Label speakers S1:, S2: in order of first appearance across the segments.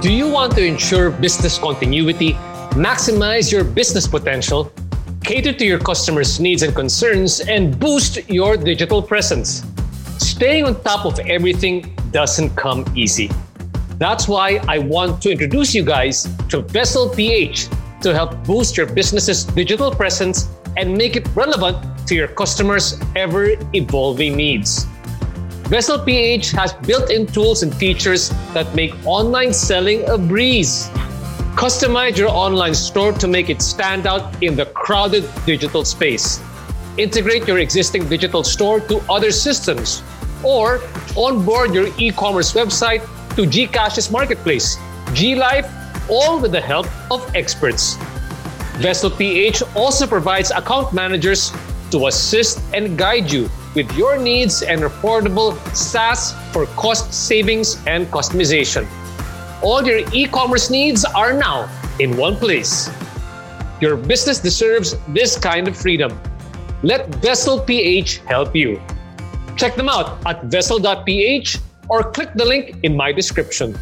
S1: Do you want to ensure business continuity, maximize your business potential, cater to your customers' needs and concerns, and boost your digital presence? Staying on top of everything doesn't come easy. That's why I want to introduce you guys to Vessell PH to help boost your business's digital presence and make it relevant to your customers' ever evolving needs. Vessell PH has built in tools and features that make online selling a breeze. Customize your online store to make it stand out in the crowded digital space. Integrate your existing digital store to other systems or onboard your e commerce website to Gcash's marketplace, GLife, all with the help of experts. Vessell PH also provides account managers to assist and guide you with your needs and affordable SaaS for cost savings and customization. All your e commerce needs are now in one place. Your business deserves this kind of freedom. Let Vessell PH help you. Check them out at vessell.ph or click the link in my description.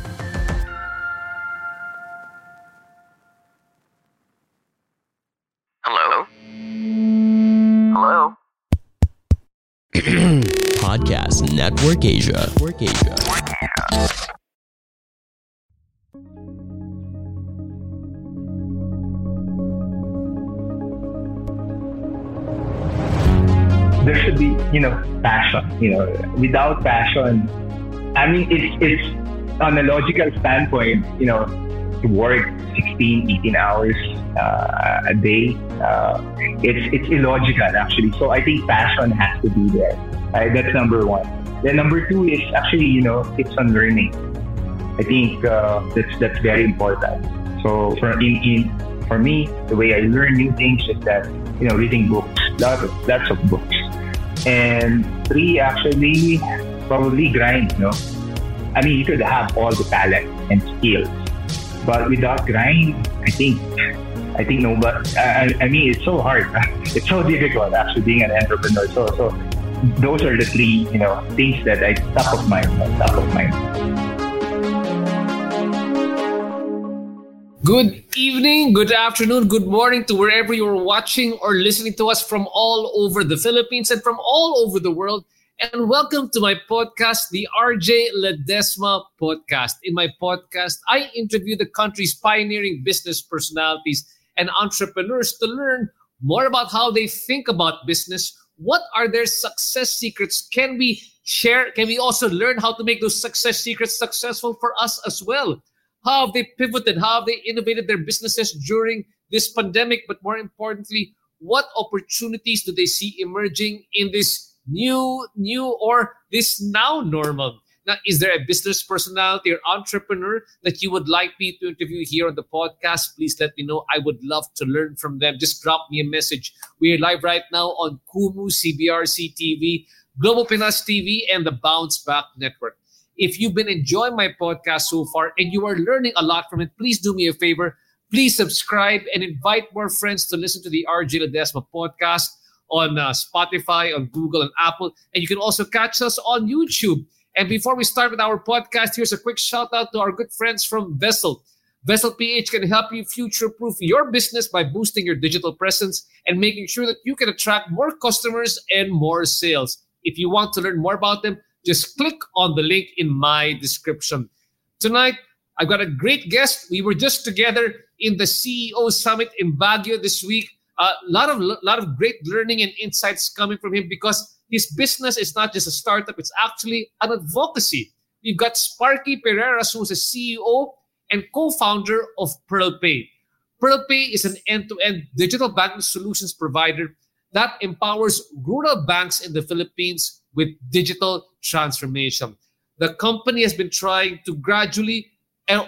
S2: Podcast Network Asia. Network Asia.
S3: there should be, you know, passion. You know, without passion, I mean, it's it's on a logical standpoint, you know, to work 16, 18 hours uh, a day, uh, it's it's illogical actually. So I think passion has to be there. That's number one. Then number two is actually, you know, it's on learning. I think uh, that's that's very important. So for in, in for me, the way I learn new things is that you know reading books, lots of, lots of books, and three actually probably grind. You know, I mean you could have all the talent and skills, but without grind, I think I think no. But I, I mean it's so hard. it's so difficult actually being an entrepreneur. So so those are the three you know things that I top of mind, top of mind.
S1: Good evening, good afternoon, good morning to wherever you're watching or listening to us from all over the Philippines and from all over the world. And welcome to my podcast, the RJ Ledesma podcast. In my podcast, I interview the country's pioneering business personalities and entrepreneurs to learn more about how they think about business. What are their success secrets? Can we share? Can we also learn how to make those success secrets successful for us as well? How have they pivoted? How have they innovated their businesses during this pandemic? But more importantly, what opportunities do they see emerging in this new, new, or this now normal? Now, is there a business personality or entrepreneur that you would like me to interview here on the podcast? Please let me know. I would love to learn from them. Just drop me a message. We are live right now on Kumu, CBRC TV, Global Pinas TV, and the Bounce Back Network. If you've been enjoying my podcast so far and you are learning a lot from it, please do me a favor. Please subscribe and invite more friends to listen to the RJ Ledesma podcast on uh, Spotify, on Google, and Apple. And you can also catch us on YouTube. And before we start with our podcast, here's a quick shout out to our good friends from Vessell. Vessell PH can help you future proof your business by boosting your digital presence and making sure that you can attract more customers and more sales. If you want to learn more about them, just click on the link in my description. Tonight, I've got a great guest. We were just together in the CEO Summit in Baguio this week. A lot of lot of great learning and insights coming from him because his business is not just a startup; it's actually an advocacy. We've got Sparky Perreras, who's a CEO and co-founder of PearlPay. PearlPay is an end-to-end digital banking solutions provider that empowers rural banks in the Philippines with digital transformation. The company has been trying to gradually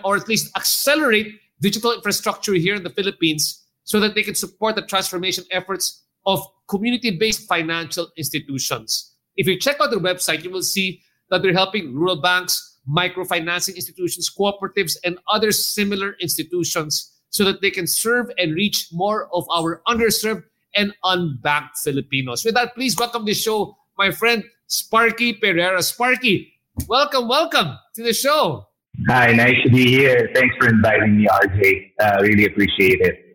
S1: or at least accelerate digital infrastructure here in the Philippines so that they can support the transformation efforts of community based financial institutions. If you check out their website, you will see that they're helping rural banks, microfinancing institutions, cooperatives, and other similar institutions so that they can serve and reach more of our underserved and unbanked Filipinos. With that, please welcome to the show my friend Sparky Pereira. Sparky, welcome, welcome to the show.
S3: Hi, nice to be here. Thanks for inviting me, RJ. Uh, really appreciate it.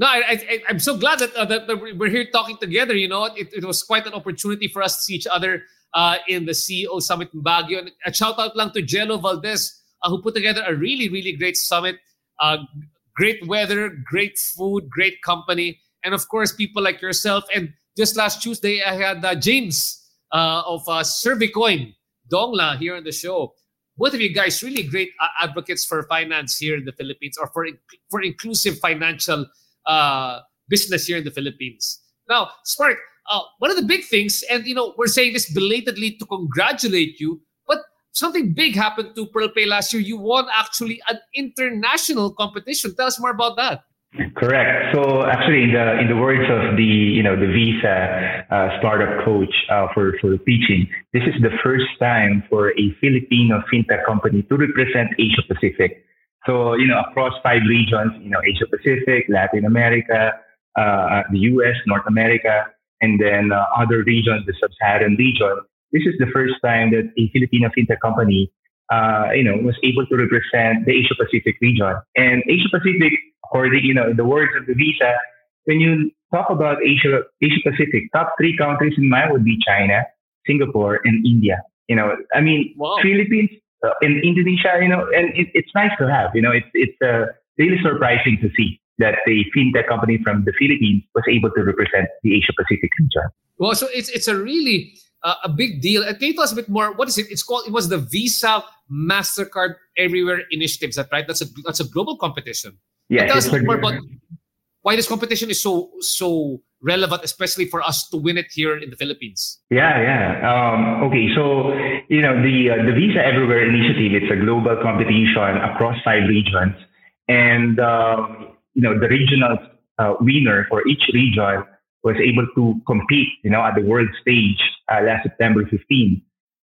S1: No, I, am so glad that, uh, that, we're here talking together. You know, it, it, was quite an opportunity for us to see each other uh, in the CEO Summit in Baguio. And a shout out lang to Jello Valdez, uh, who put together a really, really great summit. Uh, great weather, great food, great company, and of course, people like yourself. And just last Tuesday, I had uh, James uh, of uh, Servicoin, Dongla, here on the show. Both of you guys really great advocates for finance here in the Philippines or for, for inclusive financial uh, business here in the Philippines. Now, Spark, uh, one of the big things, and you know, we're saying this belatedly to congratulate you, but something big happened to Pearl Pay last year. You won actually an international competition. Tell us more about that.
S3: Correct. So actually, in the in the words of the you know the Visa uh, startup coach uh, for for teaching, this is the first time for a Filipino fintech company to represent Asia Pacific so, you know, across five regions, you know, Asia Pacific, Latin America, uh, the US, North America, and then uh, other regions, the sub-Saharan region. This is the first time that a Filipino fintech company, uh, you know, was able to represent the Asia Pacific region. And Asia Pacific, according, you know, in the words of the visa, when you talk about Asia, Asia Pacific, top three countries in mind would be China, Singapore, and India. You know, I mean, wow. Philippines uh, in Indonesia, you know, and it, it's nice to have, you know, it's, it's uh, really surprising to see that the fintech company from the Philippines was able to represent the Asia Pacific region.
S1: Well, so it's, it's a really uh, a big deal. And can you tell us a bit more? What is it? It's called. It was the Visa Mastercard Everywhere Initiative. Is that right? That's a that's a global competition.
S3: Yeah.
S1: Tell us a bit more about why this competition is so so relevant, especially for us to win it here in the Philippines?
S3: Yeah, yeah. Um, okay, so you know the uh, the Visa Everywhere initiative. It's a global competition across five regions, and um, you know the regional uh, winner for each region was able to compete, you know, at the world stage uh, last September 15.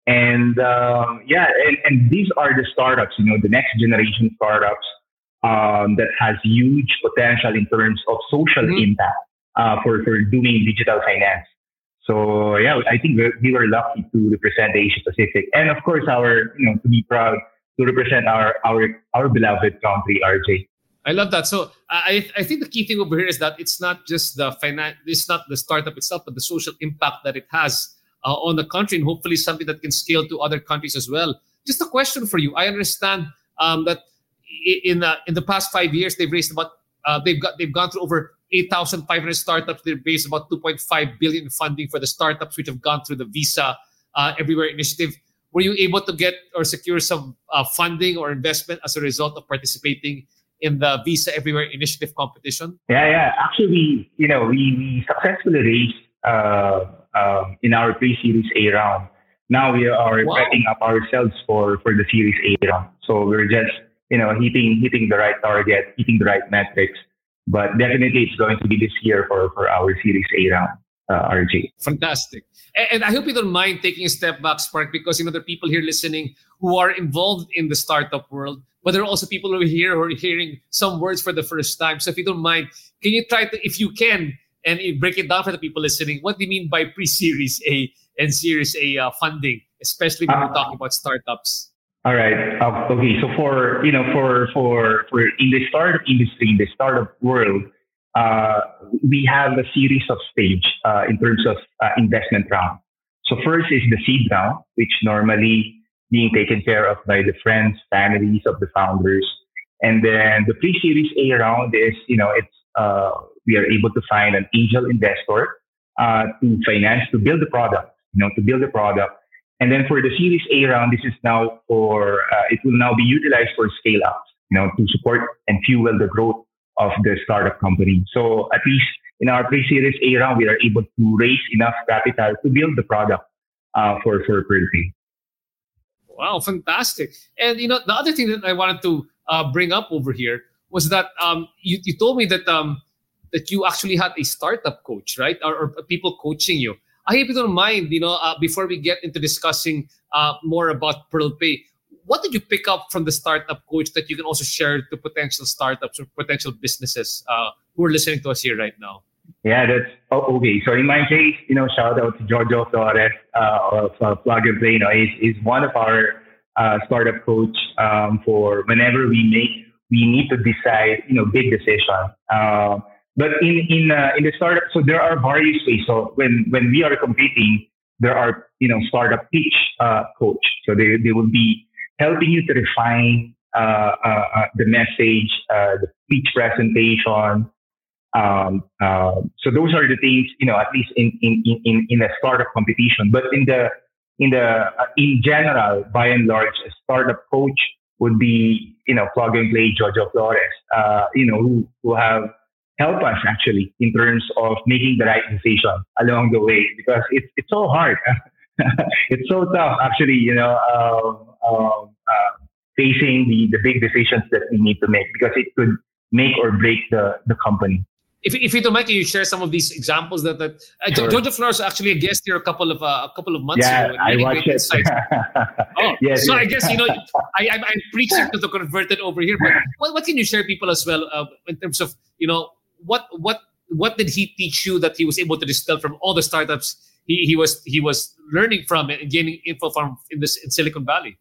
S3: And um, yeah, and, and these are the startups, you know, the next generation startups um, that has huge potential in terms of social mm-hmm. impact uh, for, for doing digital finance. So yeah, I think we were lucky to represent the Asia Pacific, and of course, our you know to be proud to represent our our our beloved country, RJ.
S1: I love that. So I I think the key thing over here is that it's not just the finance, it's not the startup itself, but the social impact that it has uh, on the country, and hopefully something that can scale to other countries as well. Just a question for you. I understand um, that in the in the past five years they've raised about uh, they've got they've gone through over 8,500 startups. They've raised about 2.5 billion funding for the startups which have gone through the Visa uh, Everywhere initiative. Were you able to get or secure some uh, funding or investment as a result of participating in the Visa Everywhere initiative competition?
S3: Yeah, yeah. Actually, we, you know, we, we successfully raised uh, um, in our pre-series A round. Now we are wow. setting up ourselves for for the Series A round. So we're just you know hitting hitting the right target, hitting the right metrics but definitely it's going to be this year for, for our Series A round, uh, RJ.
S1: Fantastic. And, and, I hope you don't mind taking a step back, Spark, because you know there are people here listening who are involved in the startup world, but there are also people who are here who are hearing some words for the first time. So if you don't mind, can you try to, if you can, and break it down for the people listening, what do you mean by pre-Series A and Series A uh, funding, especially when uh, we're talking about startups?
S3: All right. Uh, okay. So for you know for for for in the startup industry, in the startup world, uh, we have a series of stage uh, in terms of uh, investment round. So first is the seed round, which normally being taken care of by the friends, families of the founders, and then the pre-series A round is you know it's uh, we are able to find an angel investor uh, to finance to build the product, you know, to build the product and then for the Series A round, this is now for, uh, it will now be utilized for scale ups, you know, to support and fuel the growth of the startup company. So at least in our pre-series A round, we are able to raise enough capital to build the product uh, for for PearlPay.
S1: Wow, fantastic! And you know, the other thing that I wanted to uh, bring up over here was that um, you, you told me that um, that you actually had a startup coach, right, or, or people coaching you. I hope you don't mind, you know, uh, before we get into discussing uh, more about Pearl Pay, what did you pick up from the startup coach that you can also share to potential startups or potential businesses uh, who are listening to us here right now?
S3: Yeah, that's oh, okay. So in my case, you know, shout out to Giorgio Flores uh, of uh, Plug and Play. You know, he's one of our uh, startup coach um, for whenever we make we need to decide, you know, big decision. Uh, but in in uh, in the startup, so there are various ways. So when when we are competing, there are you know startup pitch uh, coach. So they they will be helping you to refine uh, uh, uh the message, the pitch presentation, um, uh, so those are the things, you know, at least in, in, in, in a startup competition. But in the, in the, uh, in general, by and large, a startup coach would be, you know, plug and play Giorgio Flores, uh, you know, who, who have helped us actually in terms of making the right decision along the way because it's, it's so hard. it's so tough actually, you know, um, um, uh, facing the, the big decisions that we need to make because it could make or break the, the company
S1: if, if you don't mind, can you share some of these examples that that uh, sure. Flores actually a guest here a couple of uh, a couple of months
S3: yeah,
S1: ago.
S3: I watched it.
S1: oh, yes, so yes. I guess you know I, I'm, I'm preaching to the converted over here, but what, what can you share people as well uh, in terms of you know what what what did he teach you that he was able to distill from all the startups he, he was he was learning from and gaining info from in this in Silicon Valley?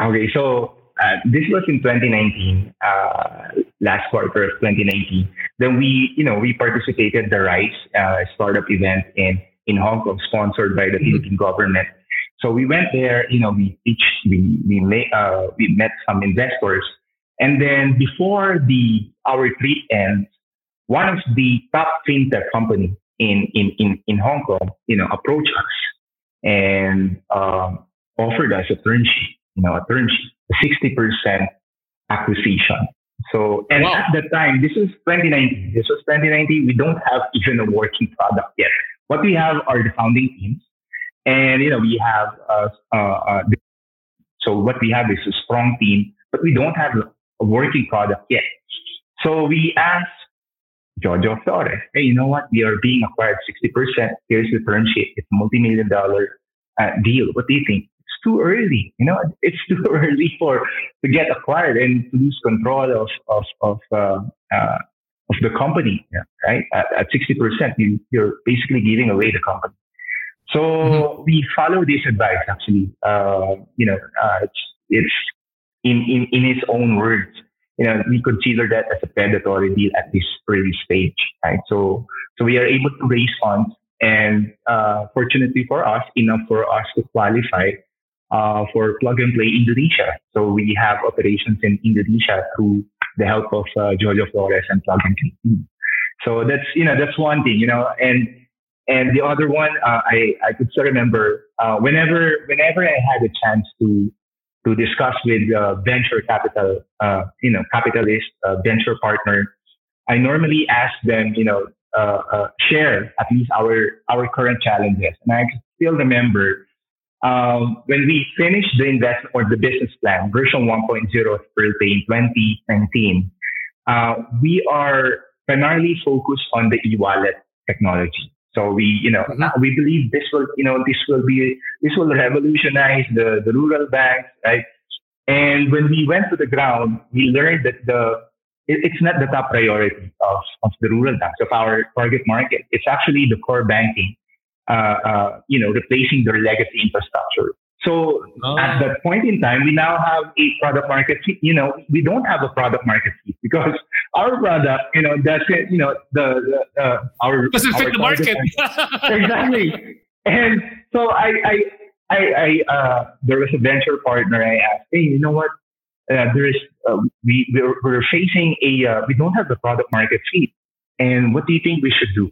S3: Okay, so uh, this was in 2019, uh, last quarter of 2019. Then we, you know, we participated the Rise uh, startup event in in Hong Kong, sponsored by the mm-hmm. Philippine government. So we went there. You know, we pitched, we we uh, we met some investors, and then before the our trip ends, one of the top fintech company in in in in Hong Kong, you know, approached us and um, offered us a term sheet, you know, a term sheet 60% acquisition. So, and wow. at that time, this is 2019. This was 2019. We don't have even a working product yet. What we have are the founding teams, and you know we have uh, uh, uh, so what we have is a strong team, but we don't have a working product yet. So we asked Giorgio Flores, hey, you know what? We are being acquired 60%. Here's the term sheet. It's a multi-million dollar uh, deal. What do you think? It's too early. You know, it's too early for to get acquired and to lose control of of of uh, uh, of the company. Right at sixty percent, you you're basically giving away the company. So mm-hmm. we follow this advice. Actually, uh, you know, uh, it's it's in in in its own words. You know, we consider that as a predatory deal at this early stage, right? So, so we are able to raise funds and uh, fortunately for us, enough for us to qualify uh, for Plug and Play Indonesia. So we have operations in Indonesia through the help of uh, Giorgio Flores and Plug and Play. So that's you know that's one thing you know and and the other one uh, I I could still remember uh, whenever whenever I had a chance to to discuss with uh, venture capital uh, you know capitalist uh, venture partner I normally ask them you know share at least our our current challenges and I still remember um, when we finished the investment or the business plan, version 1.0 of PearlPay in 2019, uh, we are primarily focused on the e-wallet technology. So we, you know, mm-hmm. we believe this will, you know, this will be, this will revolutionize the, the rural banks, right? And when we went to the ground, we learned that the, it, it's not the top priority of, of the rural banks, of our target market. It's actually the core banking uh, uh, you know, replacing their legacy infrastructure. So oh. at that point in time, we now have a product market fit. You know, we don't have a product market fit because our product, you know, that's it. You know, the, the uh, our
S1: doesn't fit the market.
S3: exactly. And so I, I, I, I uh, there was a venture partner. I asked, hey, you know what? Uh, there is uh, we we're, we're facing a uh, we don't have the product market fit, and what do you think we should do?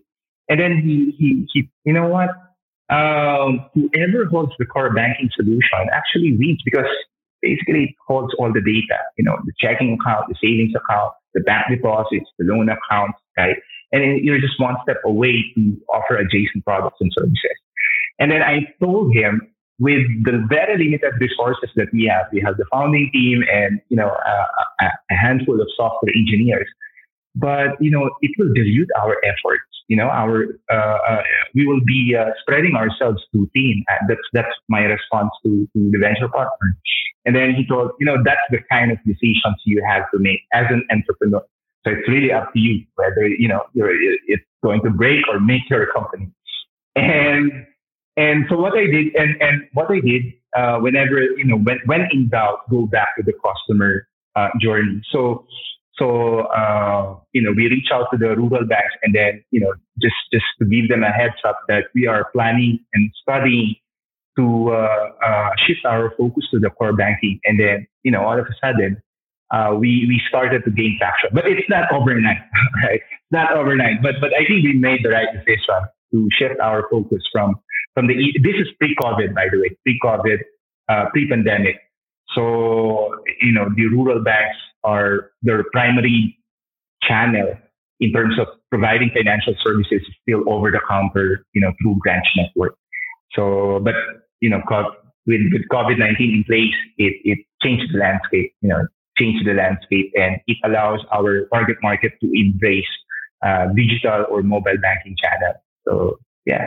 S3: And then he, he, he you know what? Um, whoever holds the core banking solution actually wins because basically it holds all the data, you know, the checking account, the savings account, the bank deposits, the loan accounts, right? and you're just one step away to offer adjacent products and services. And then I told him with the very limited resources that we have, we have the founding team and you know a, a handful of software engineers, but you know it will dilute our efforts. You know, our uh, uh, we will be uh, spreading ourselves too thin. That's that's my response to, to the venture partner. And then he told, you know, that's the kind of decisions you have to make as an entrepreneur. So it's really up to you whether you know it's going to break or make your company. And and so what I did, and, and what I did, uh, whenever, you know, when, when in doubt, go back to the customer uh, journey. So, so, uh, you know, we reach out to the rural banks and then, you know, just, just to give them a heads up that we are planning and studying to uh, uh, shift our focus to the core banking. And then, you know, all of a sudden, uh, we, we started to gain traction. But it's not overnight, right? Not overnight. But, but I think we made the right decision to shift our focus from from the this is pre-COVID, by the way, pre-COVID, uh, pre-pandemic. So you know the rural banks are their primary channel in terms of providing financial services still over the counter, you know, through branch network. So, but you know, with, with COVID-19 in place, it, it changed the landscape, you know, changed the landscape and it allows our target market to embrace uh, digital or mobile banking channel. So, yeah.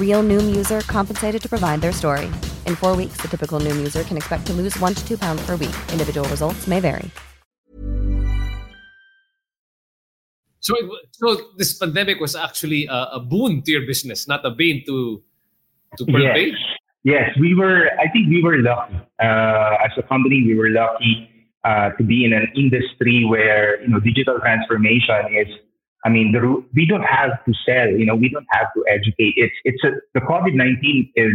S4: Real Noom user compensated to provide their story. In four weeks, the typical Noom user can expect to lose one to two pounds per week. Individual results may vary.
S1: So, it, so this pandemic was actually a, a, boon to your business, not a bane to to
S3: yes. Yes, we were. I think we were lucky uh, as a company. We were lucky uh, to be in an industry where you know digital transformation is I mean, the, we don't have to sell, you know, we don't have to educate. It's, it's a, the COVID-19 is,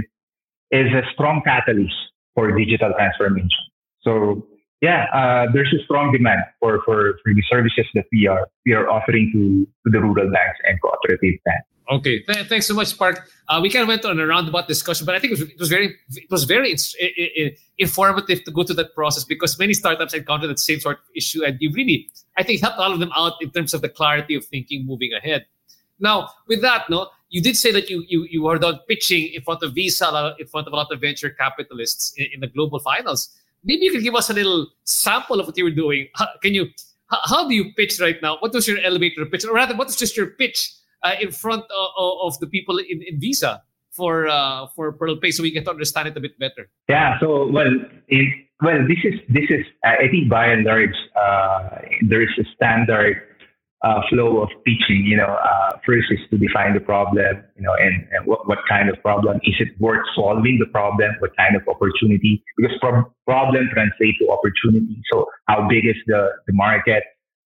S3: is a strong catalyst for digital transformation. So yeah, uh, there's a strong demand for, for, for the services that we are, we are offering to, to the rural banks and cooperative banks.
S1: Okay, Th- thanks so much, Park. Uh, we kind of went on a roundabout discussion, but I think it was, it was very it was very in- informative to go through that process because many startups encounter that same sort of issue, and you really, I think, helped all of them out in terms of the clarity of thinking moving ahead. Now, with that, no, you did say that you you you were done pitching in front of Visa, in front of a lot of venture capitalists in, in the global finals. Maybe you can give us a little sample of what you were doing. How, can you? How, how do you pitch right now? What was your elevator pitch, or rather, what was just your pitch? Uh, in front of, of, the people in, in Visa for uh, for Pearl Pay, so we get to understand it a bit better.
S3: Yeah. So well, well, this is this is I think by and large uh, there is a standard uh, flow of teaching. You know, uh, first is to define the problem. You know, and, and what, what kind of problem is it worth solving the problem? What kind of opportunity? Because pro- problem translates to opportunity. So how big is the the market?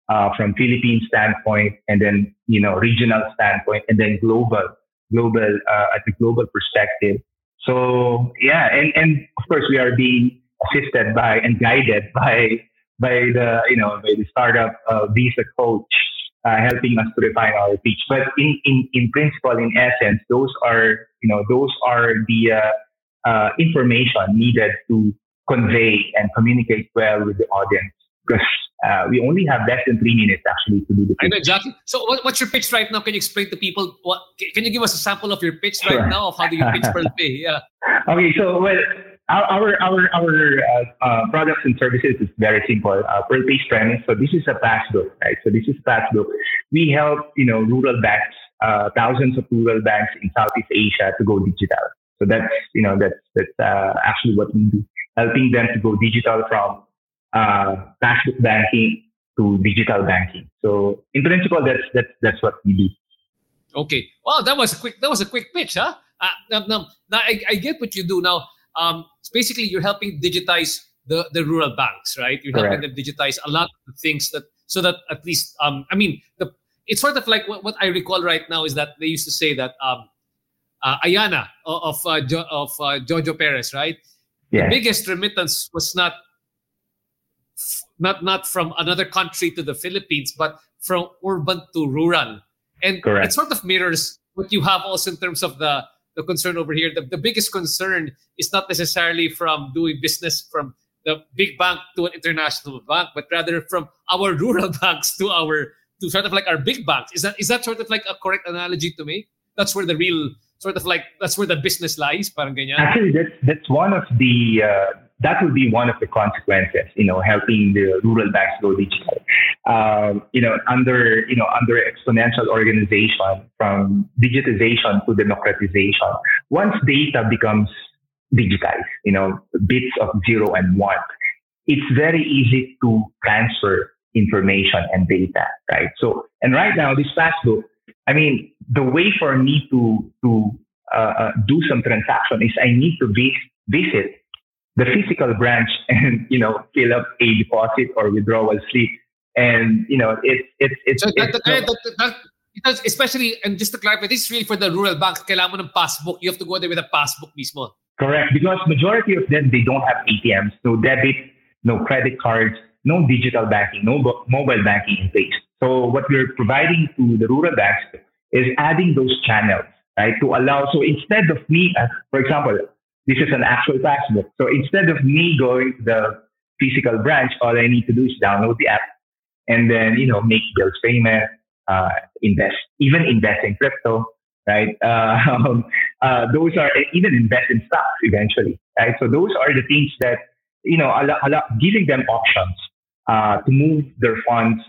S3: Uh, from Philippine standpoint, and then you know regional standpoint, and then global, global uh, at the global perspective. So yeah, and and of course we are being assisted by and guided by by the you know by the startup uh, Visa coach uh, helping us to refine our pitch. But in, in in principle, in essence, those are you know those are the uh, uh, information needed to convey and communicate well with the audience because uh, we only have less than three minutes actually to do the pitch.
S1: I know exactly. So, what, what's your pitch right now? Can you explain to people? What can you give us a sample of your pitch right now of how do you pitch Pearl Pay? Yeah.
S3: Okay, so well, our our our uh, uh, products and services is very simple. Uh, Pearl Pay premise. So this is a passbook, right? So this is a passbook. We help you know rural banks, uh, thousands of rural banks in Southeast Asia to go digital. So that's you know that's that's uh, actually what we do, helping them to go digital from uh, passbook banking to digital banking. So in principle, that's that's that's what we do.
S1: Okay. Well, that was a quick that was a quick pitch, huh? Uh, now, now, now I, I, get what you do now. Um, basically, you're helping digitize the, the rural banks, right? You're Correct. helping them digitize a lot of things that so that at least um, I mean the it's sort of like what, what I recall right now is that they used to say that um, uh, Ayana of uh, jo- of uh, Jojo Perez, right? Yeah. The biggest remittance was not not not from another country to the Philippines, but from urban to rural, and Correct. it sort of mirrors what you have also in terms of the the concern over here. The, the biggest concern is not necessarily from doing business from the big bank to an international bank, but rather from our rural banks to our to sort of like our big banks. Is that is that sort of like a correct analogy to me? That's where the real sort of like that's where the business lies. Parang ganyan.
S3: Actually, that's that's one of the uh, that would be one of the consequences. You know, helping the rural banks go digital. Um, you know, under you know under exponential organization from digitization to democratization. Once data becomes digitized, you know, bits of zero and one, it's very easy to transfer information and data, right? So, and right now, this passbook, I mean, the way for me to to uh, uh, do some transaction is I need to vis- visit the physical branch and you know fill up a deposit or withdrawal slip, and you know it's it's it's. So that, that,
S1: that, that, because especially and just to clarify, this is really for the rural bank. Kailangan mo ng passbook. You have to go there with a passbook mismo.
S3: Correct, because majority of them they don't have ATMs, no debit, no credit cards, no digital banking, no mobile banking in place. So what we're providing to the rural banks is adding those channels, right, to allow. So instead of me, uh, for example, this is an actual passbook. So instead of me going to the physical branch, all I need to do is download the app and then, you know, make bills payment, uh, invest, even invest in crypto, right? Uh, uh, those are even invest in stocks eventually, right? So those are the things that, you know, allow, allow, giving them options uh, to move their funds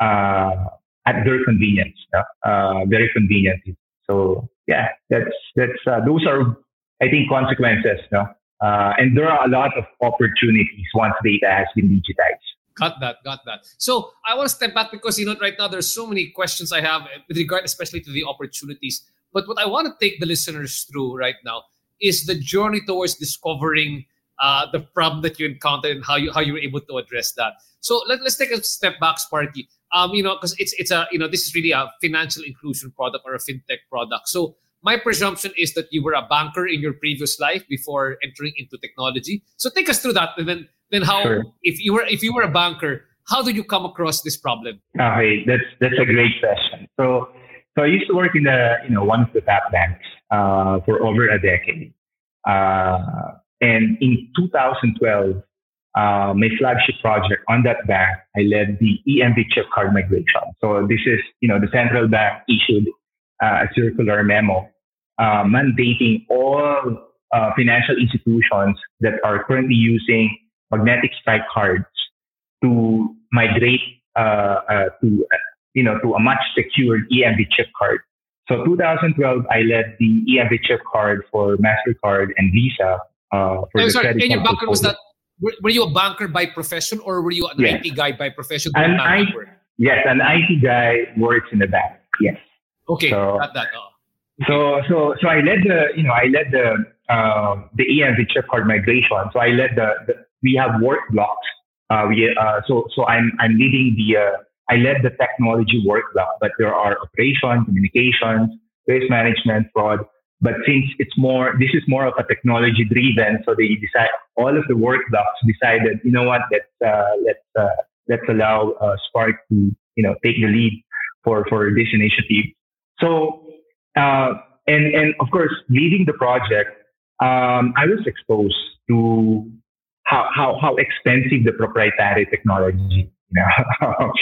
S3: uh, at their convenience, uh, very conveniently. So yeah, that's that's those are I think consequences, no? Uh, and there are a lot of opportunities once data has been digitized.
S1: Got that, got that. So I want to step back because you know right now there's so many questions I have with regard, especially to the opportunities. But what I want to take the listeners through right now is the journey towards discovering uh, the problem that you encountered and how you how you were able to address that. So let, let's take a step back, Sparky. Um, you know, because it's it's a you know this is really a financial inclusion product or a fintech product. So my presumption is that you were a banker in your previous life before entering into technology. So take us through that, and then then how sure. if you were if you were a banker, how did you come across this problem?
S3: Okay, that's that's a great question. So so I used to work in the you know one of the top banks uh, for over a decade. Uh, and in 2012, uh, my flagship project on that bank, I led the EMV chip card migration. So this is, you know, the central bank issued uh, a circular memo uh, mandating all uh, financial institutions that are currently using magnetic stripe cards to migrate uh, uh, to, you know, to a much secured EMV chip card. So 2012, I led the EMV chip card for MasterCard and Visa uh, for
S1: I'm sorry, and your background was that were, were, you a banker by profession or were you an yes. IT guy by profession?
S3: An I, yes, an IT guy works in the bank. Yes.
S1: Okay, so, got that.
S3: Oh. So so so I led the you know I led the uh, the EMV chip card migration. So I led the, the we have work blocks. Uh, we uh, so so I'm I'm leading the uh, I led the technology work block, but there are operations, communications, risk management, fraud, but since it's more, this is more of a technology driven, so they decide all of the work blocks decided, you know what, let's uh, let's uh, let's allow uh, Spark to you know take the lead for for this initiative. So uh, and and of course, leading the project, um, I was exposed to how how how expensive the proprietary technology. You know,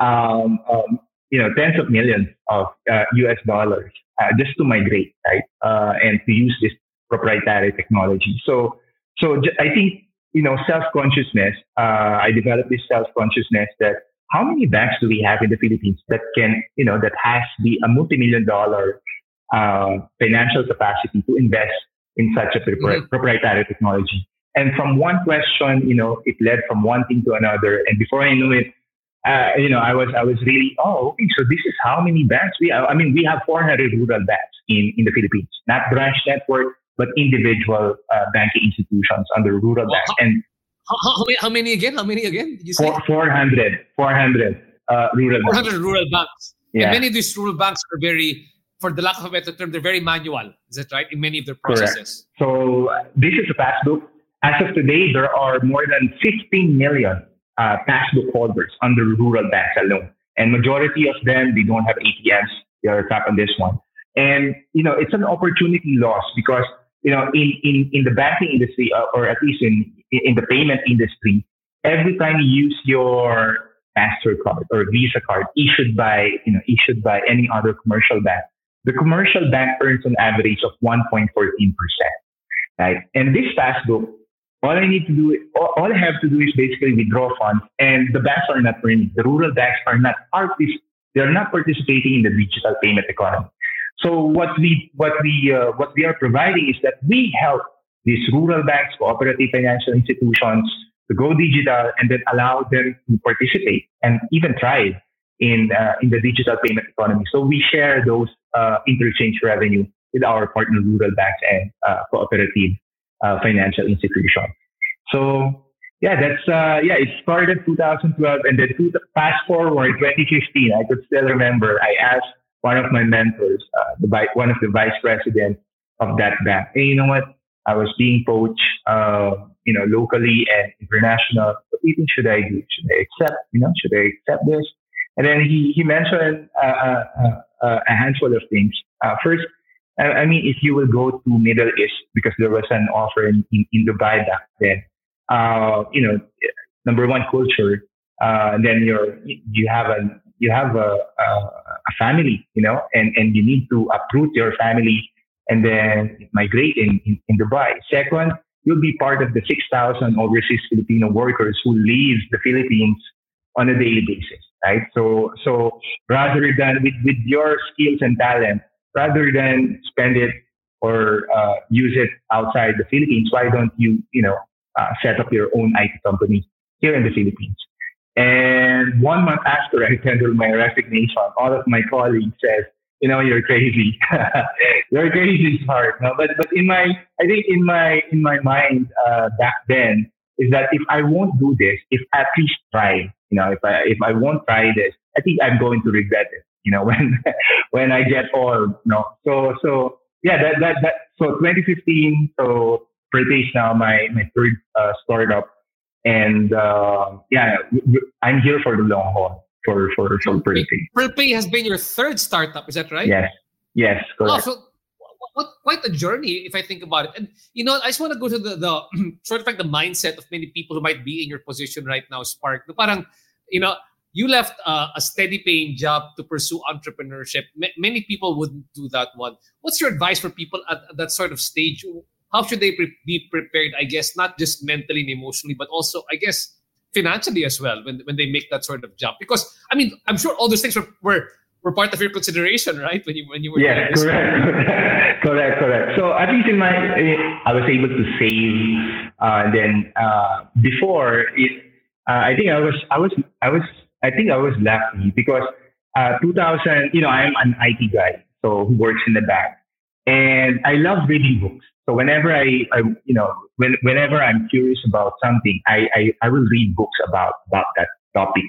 S3: um, um, you know, tens of millions of US uh, dollars uh, just to migrate, right? Uh, and to use this proprietary technology. So, so I think, you know, self-consciousness, uh, I developed this self-consciousness that how many banks do we have in the Philippines that can, you know, that has the a multi-million dollar uh, financial capacity to invest in such a mm-hmm. proprietary technology. And from one question, you know, it led from one thing to another. And before I knew it, uh, you know, I was I was really oh okay, so this is how many banks we have. I mean, we have 400 rural banks in in the Philippines, not branch network, but individual uh, banking institutions under rural well, banks. And
S1: how, how, how, many again? How many again? Did you say
S3: 400, 400 uh, rural
S1: 400 banks. rural banks. Yeah. And many of these rural banks are very for the lack of a better term, they're very manual. Is that right? In many of their processes.
S3: Correct. So uh, this is a passbook. As of today, there are more than 15 million uh, passbook holders under rural banks alone. And majority of them, they don't have ATMs. They are trapped on this one. And, you know, it's an opportunity loss because, you know, in, in, in the banking industry, uh, or at least in, in the payment industry, every time you use your MasterCard or Visa card issued by, you know, issued by any other commercial bank, the commercial bank earns an average of 1.14%. Right. And this passbook, all I need to do, all, I have to do is basically withdraw funds and the banks are not earning. The rural banks are not partic- they're not participating in the digital payment economy. So what we, what we, uh, what we are providing is that we help these rural banks, cooperative financial institutions to go digital and then allow them to participate and even thrive in, uh, in the digital payment economy. So we share those uh, interchange revenue with our partner rural banks and uh, cooperative uh, financial institutions. So yeah, that's uh, yeah. It started 2012, and then to fast forward 2015, I could still remember. I asked one of my mentors, uh, the one of the vice president of that bank, hey, you know what? I was being poached, uh, you know, locally and international. What should I do? Should I accept? You know, should I accept this? And then he he mentioned uh, uh, uh a handful of things. First, I, mean, if you will go to Middle East, because there was an offer in, in, in Dubai back then, you know, number one, culture, then you're, you have a, you have a, a, a, family, you know, and, and you need to uproot your family and then migrate in, in, in Dubai. Second, you'll be part of the 6,000 overseas Filipino workers who leave the Philippines on a daily basis right? So, so rather than with, with your skills and talent, rather than spend it or uh, use it outside the Philippines, why don't you, you know, uh, set up your own IT company here in the Philippines? And one month after I tendered my resignation, all of my colleagues says, you know, you're crazy. you're crazy smart. No? But but in my, I think in my in my mind uh, back then is that if I won't do this, if at least try, you know, if I if I won't try this, I think I'm going to regret it. You know, when when I get old. You know, so so yeah, that that that. So 2015. So British now my my third uh, startup, and uh, yeah, I'm here for the long haul for for for
S1: PearlPay. has been your third startup, is that right?
S3: Yes. Yes, correct. Oh, so
S1: what quite a journey if I think about it. And you know, I just want to go to the the sort of like the mindset of many people who might be in your position right now, Spark. Parang, you know, you left uh, a steady paying job to pursue entrepreneurship. M- many people wouldn't do that one. What's your advice for people at, at that sort of stage? How should they pre- be prepared? I guess not just mentally and emotionally, but also, I guess, financially as well when when they make that sort of jump. Because I mean, I'm sure all those things were, were were part of your consideration, right? When you when you were
S3: yeah, correct, correct, correct. So at least in my, I was able to save. Uh, then uh, before it, uh, I think I was I was I was I think I was lucky because uh, 2000. You know, I'm an IT guy, so who works in the bank, and I love reading books. So whenever I, I you know, when, whenever I'm curious about something, I, I, I will read books about about that topic.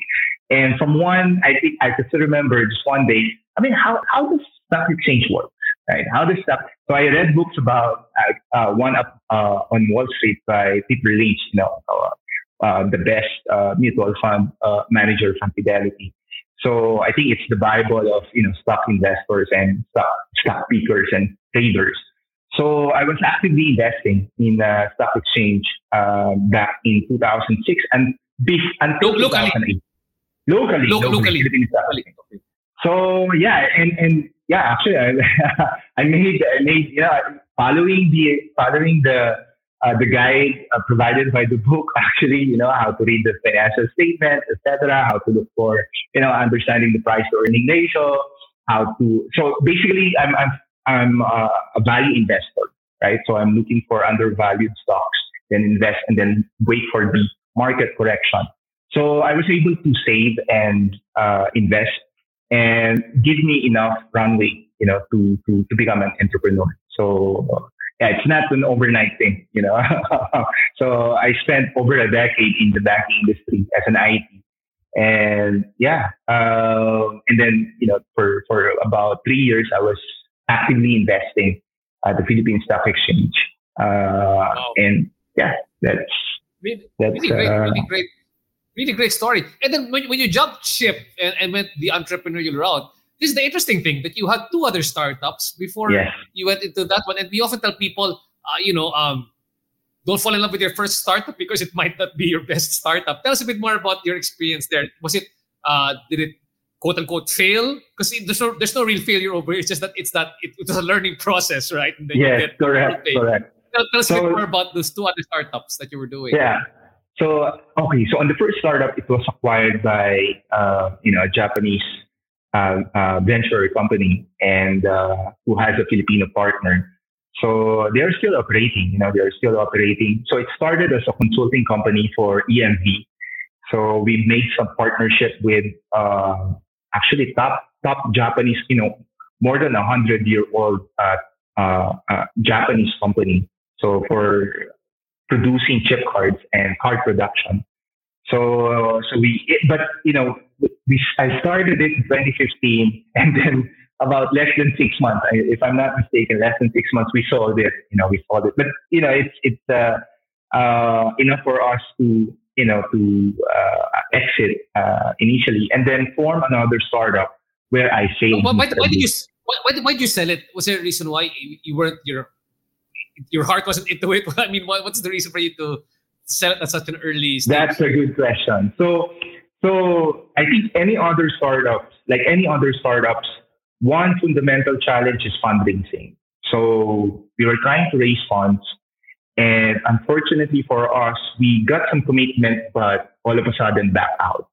S3: And from one, I think I still remember just one day. I mean, how how does stock exchange work, right? How does stuff? So I read books about uh, uh, one up uh, on Wall Street by Peter Lynch, you know, uh, uh, the best uh, mutual fund manager from Fidelity. So I think it's the Bible of you know stock investors and stock stock pickers and traders. So I was actively investing in uh, stock exchange uh, back in 2006 and be, until Look, 2008 locally, Lo- locally, locally. locally. So yeah, and and yeah, actually, I, I made I made yeah following the following the uh, the guide uh, provided by the book. Actually, you know how to read the financial statement, etc. How to look for you know understanding the price to earning ratio. How to so basically, I'm I'm I'm uh, a value investor, right? So I'm looking for undervalued stocks, then invest and then wait for the market correction. So I was able to save and uh, invest and give me enough runway, you know, to, to, to become an entrepreneur. So yeah, it's not an overnight thing, you know. so I spent over a decade in the banking industry as an IT. And yeah, uh, and then, you know, for, for about three years, I was actively investing at the Philippine Stock Exchange. Uh, wow. And yeah, that's,
S1: really, that's really great, uh, really great really great story. And then when, when you jumped ship and, and went the entrepreneurial route, this is the interesting thing that you had two other startups before yes. you went into that one. And we often tell people, uh, you know, um, don't fall in love with your first startup because it might not be your best startup. Tell us a bit more about your experience there. Was it, uh, did it quote unquote fail? Because there's no, there's no real failure over here. It's just that it's that it, it was a learning process, right?
S3: yes, correct, correct.
S1: Tell, tell us so, a bit more about those two other startups that you were doing.
S3: Yeah. So okay, so on the first startup, it was acquired by uh, you know a Japanese venture company and uh, who has a Filipino partner. So they are still operating. You know, they are still operating. So it started as a consulting company for EMV. So we made some partnership with uh, actually top top Japanese, you know, more than a hundred year old uh, Japanese company. So for producing chip cards and card production. So, so we, but you know, we, I started it in 2015 and then about less than six months, if I'm not mistaken, less than six months, we sold it, you know, we sold it. But, you know, it's, it's, uh, uh, enough for us to, you know, to, uh, exit, uh, initially and then form another startup where I failed.
S1: Why, why, why did you, why, why, did you sell it? Was there a reason why you weren't, your your heart wasn't into it? I mean, what, what's the reason for you to sell it at such an early stage?
S3: That's a good question. So, so I think any other startups, like any other startups, one fundamental challenge is fundraising. So we were trying to raise funds, and unfortunately for us, we got some commitment, but all of a sudden back out.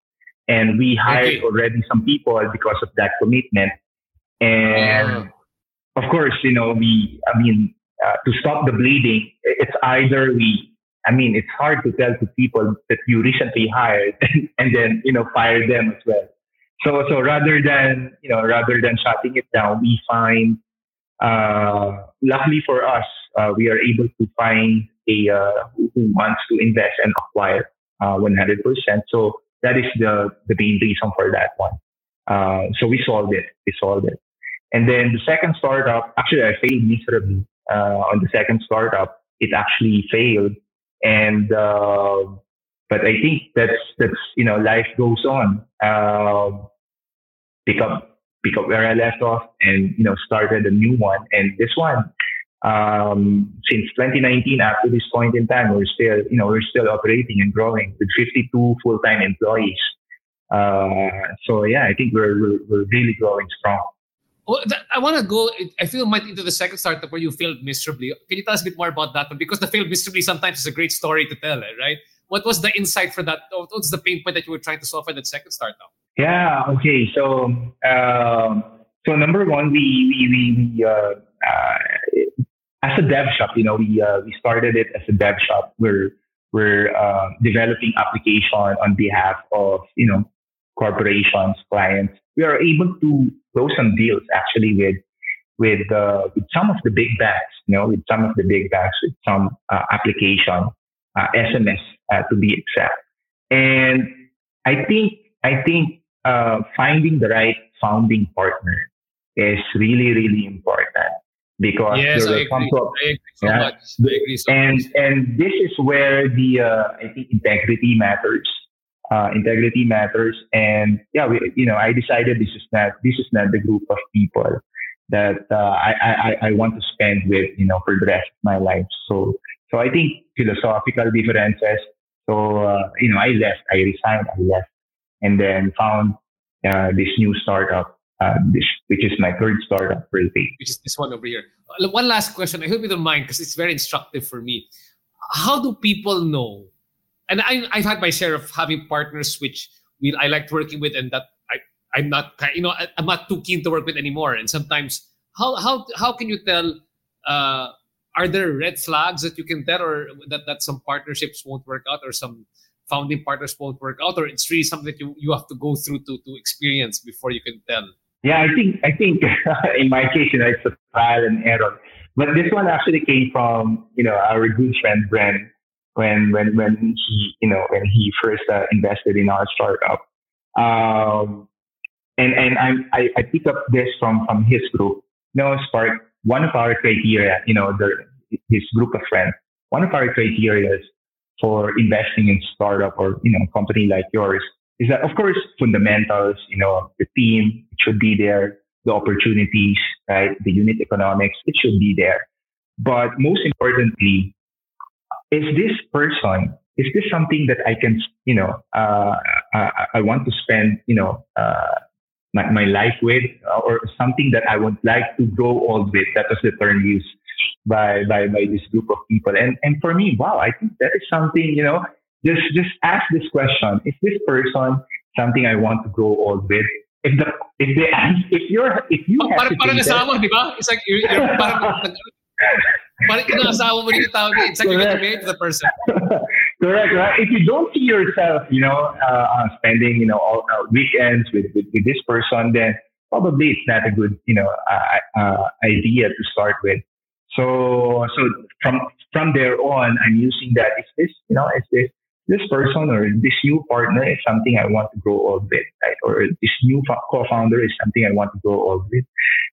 S3: And we hired okay. already some people because of that commitment. And of course, you know, we, I mean, uh, to stop the bleeding, it's either we, I mean, it's hard to tell to people that you recently hired and then, you know, fire them as well. So, so rather than, you know, rather than shutting it down, we find, uh, luckily for us, uh, we are able to find a, uh, who wants to invest and acquire, uh, 100%. So that is the, the main reason for that one. Uh, so we solved it. We solved it. And then the second startup, actually I failed miserably uh, on the second startup, it actually failed. And, uh, but I think that's, that's, you know, life goes on. Um, pick up, pick up where I left off and, you know, started a new one. And this one, um, since 2019, up to this point in time, we're still, you know, we're still operating and growing with 52 full-time employees. Uh, so yeah, I think we're, we're, we're really growing strong.
S1: Well, I want to go. I feel might into the second startup where you failed miserably. Can you tell us a bit more about that one? Because the failed miserably sometimes is a great story to tell, eh, right? What was the insight for that? What was the pain point that you were trying to solve for that second startup?
S3: Yeah. Okay. So, um, so number one, we we we, we uh, uh, as a dev shop, you know, we uh, we started it as a dev shop. We're we're uh, developing application on behalf of you know corporations, clients. We are able to close some deals actually with with uh, with some of the big banks, you know, with some of the big banks, with some uh, application, uh, SMS uh, to be exact. And I think I think uh, finding the right founding partner is really really important because
S1: yes, there I agree. Agree so yeah, much. I agree so
S3: and
S1: much.
S3: and this is where the uh, I think integrity matters uh, integrity matters. And yeah, we, you know, I decided this is not this is not the group of people that uh, I, I I want to spend with, you know, for the rest of my life. So so I think philosophical differences. So uh, you know, I left, I resigned, I left, and then found uh, this new startup. Uh, this, which is my third startup, really.
S1: Which is this one over here. Uh, one last question. I hope you don't mind because it's very instructive for me. How do people know and I, I've had my share of having partners which we, I liked working with, and that I, I'm not, you know, I'm not too keen to work with anymore. And sometimes, how how how can you tell uh, are there red flags that you can tell, or that that some partnerships won't work out, or some founding partners won't work out, or it's really something that you, you have to go through to to experience before you can tell?
S3: Yeah, I think I think in my case, you know, it's a trial and error. But this one actually came from you know our good friend Bren when when when he you know when he first uh, invested in our startup. Um, and and I, I pick up this from from his group. You know, Spark. One of our criteria, you know, the his group of friends. One of our criteria for investing in startup or you know company like yours is that of course fundamentals. You know, the team it should be there, the opportunities, right, the unit economics it should be there. But most importantly, is this person is this something that I can, you know, uh, I, I, want to spend, you know, uh, my, my life with, or something that I would like to grow old with? That was the term used by, by, by this group of people. And, and for me, wow, I think that is something, you know, just, just ask this question. Is this person something I want to grow old with? If the, if they, if you're, if you have
S1: parang, parang kasama, di ba? It's like, you're, you're parang, parang mo rin yung tao. It's like you're to the person.
S3: Correct, right? If you don't see yourself, you know, uh, uh, spending, you know, all uh, weekends with, with, with, this person, then probably it's not a good, you know, uh, uh, idea to start with. So, so from from there on, I'm using that. Is this, you know, is this this person or this new partner is something I want to grow old with, right? Or this new co-founder is something I want to grow old with.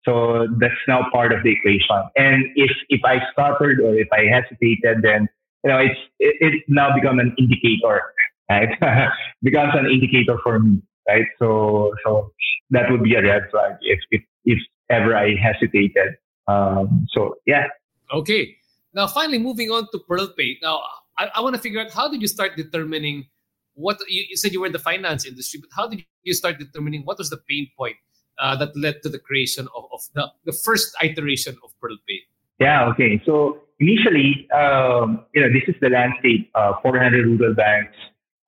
S3: So that's now part of the equation. And if if I stuttered or if I hesitated, then you know, it's it, it's now become an indicator, right? becomes an indicator for me, right? So so that would be a red flag if if if ever I hesitated. Um, so yeah.
S1: Okay. Now, finally, moving on to PearlPay. Now, I, I want to figure out how did you start determining what you, you, said you were in the finance industry, but how did you start determining what was the pain point uh, that led to the creation of, of the, the first iteration of PearlPay?
S3: Yeah. Okay. So initially, um, you know, this is the landscape. Uh, 400 rural banks,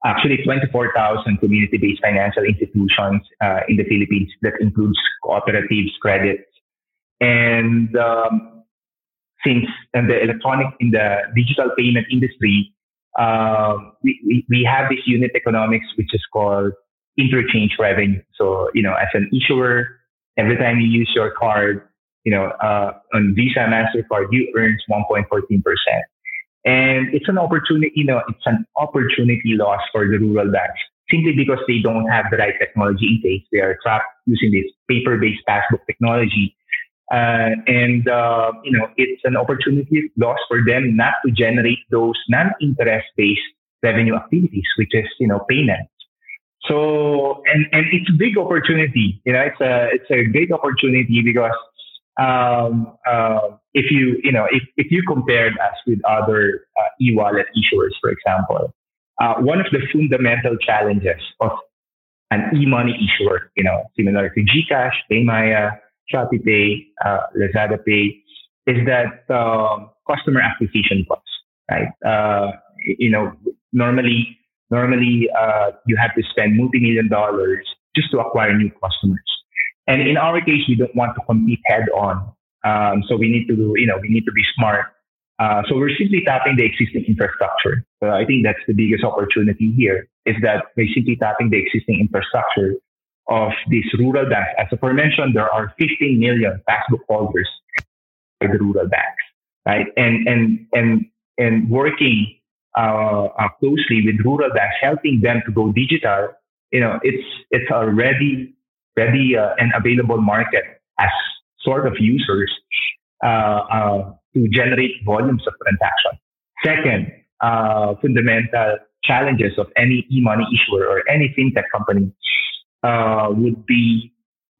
S3: actually 24,000 community-based financial institutions uh, in the Philippines. That includes cooperatives, credits, and um, since in the electronic, in the digital payment industry, uh, we, we, we have this unit economics which is called interchange revenue. So you know, as an issuer, every time you use your card, you know, uh, on Visa, MasterCard, you earn 1.14%. And it's an opportunity, you know, it's an opportunity loss for the rural banks simply because they don't have the right technology in place. They are trapped using this paper-based passbook technology. Uh, and, uh, you know, it's an opportunity loss for them not to generate those non-interest based revenue activities, which is, you know, payments. So, and, and it's a big opportunity, you know, it's a, it's a great opportunity because um, uh, if you you know if, if you compared us with other uh, e-wallet issuers, for example, uh, one of the fundamental challenges of an e-money issuer, you know, similar to GCash, PayMaya, Shopee uh, Lazada Pay, is that um, customer acquisition costs, right? Uh, you know, normally normally uh, you have to spend multi-million dollars just to acquire new customers. And in our case, we don't want to compete head on. Um, so we need to, you know, we need to be smart. Uh, so we're simply tapping the existing infrastructure. I think that's the biggest opportunity here is that we're simply tapping the existing infrastructure of these rural banks. As aforementioned, there are 15 million passbook holders by the rural banks, right? And, and, and, and working, uh, uh, closely with rural banks, helping them to go digital, you know, it's, it's already ready uh, and available market as sort of users uh, uh, to generate volumes of transactions. Second, uh, fundamental challenges of any e-money issuer or any fintech company uh, would be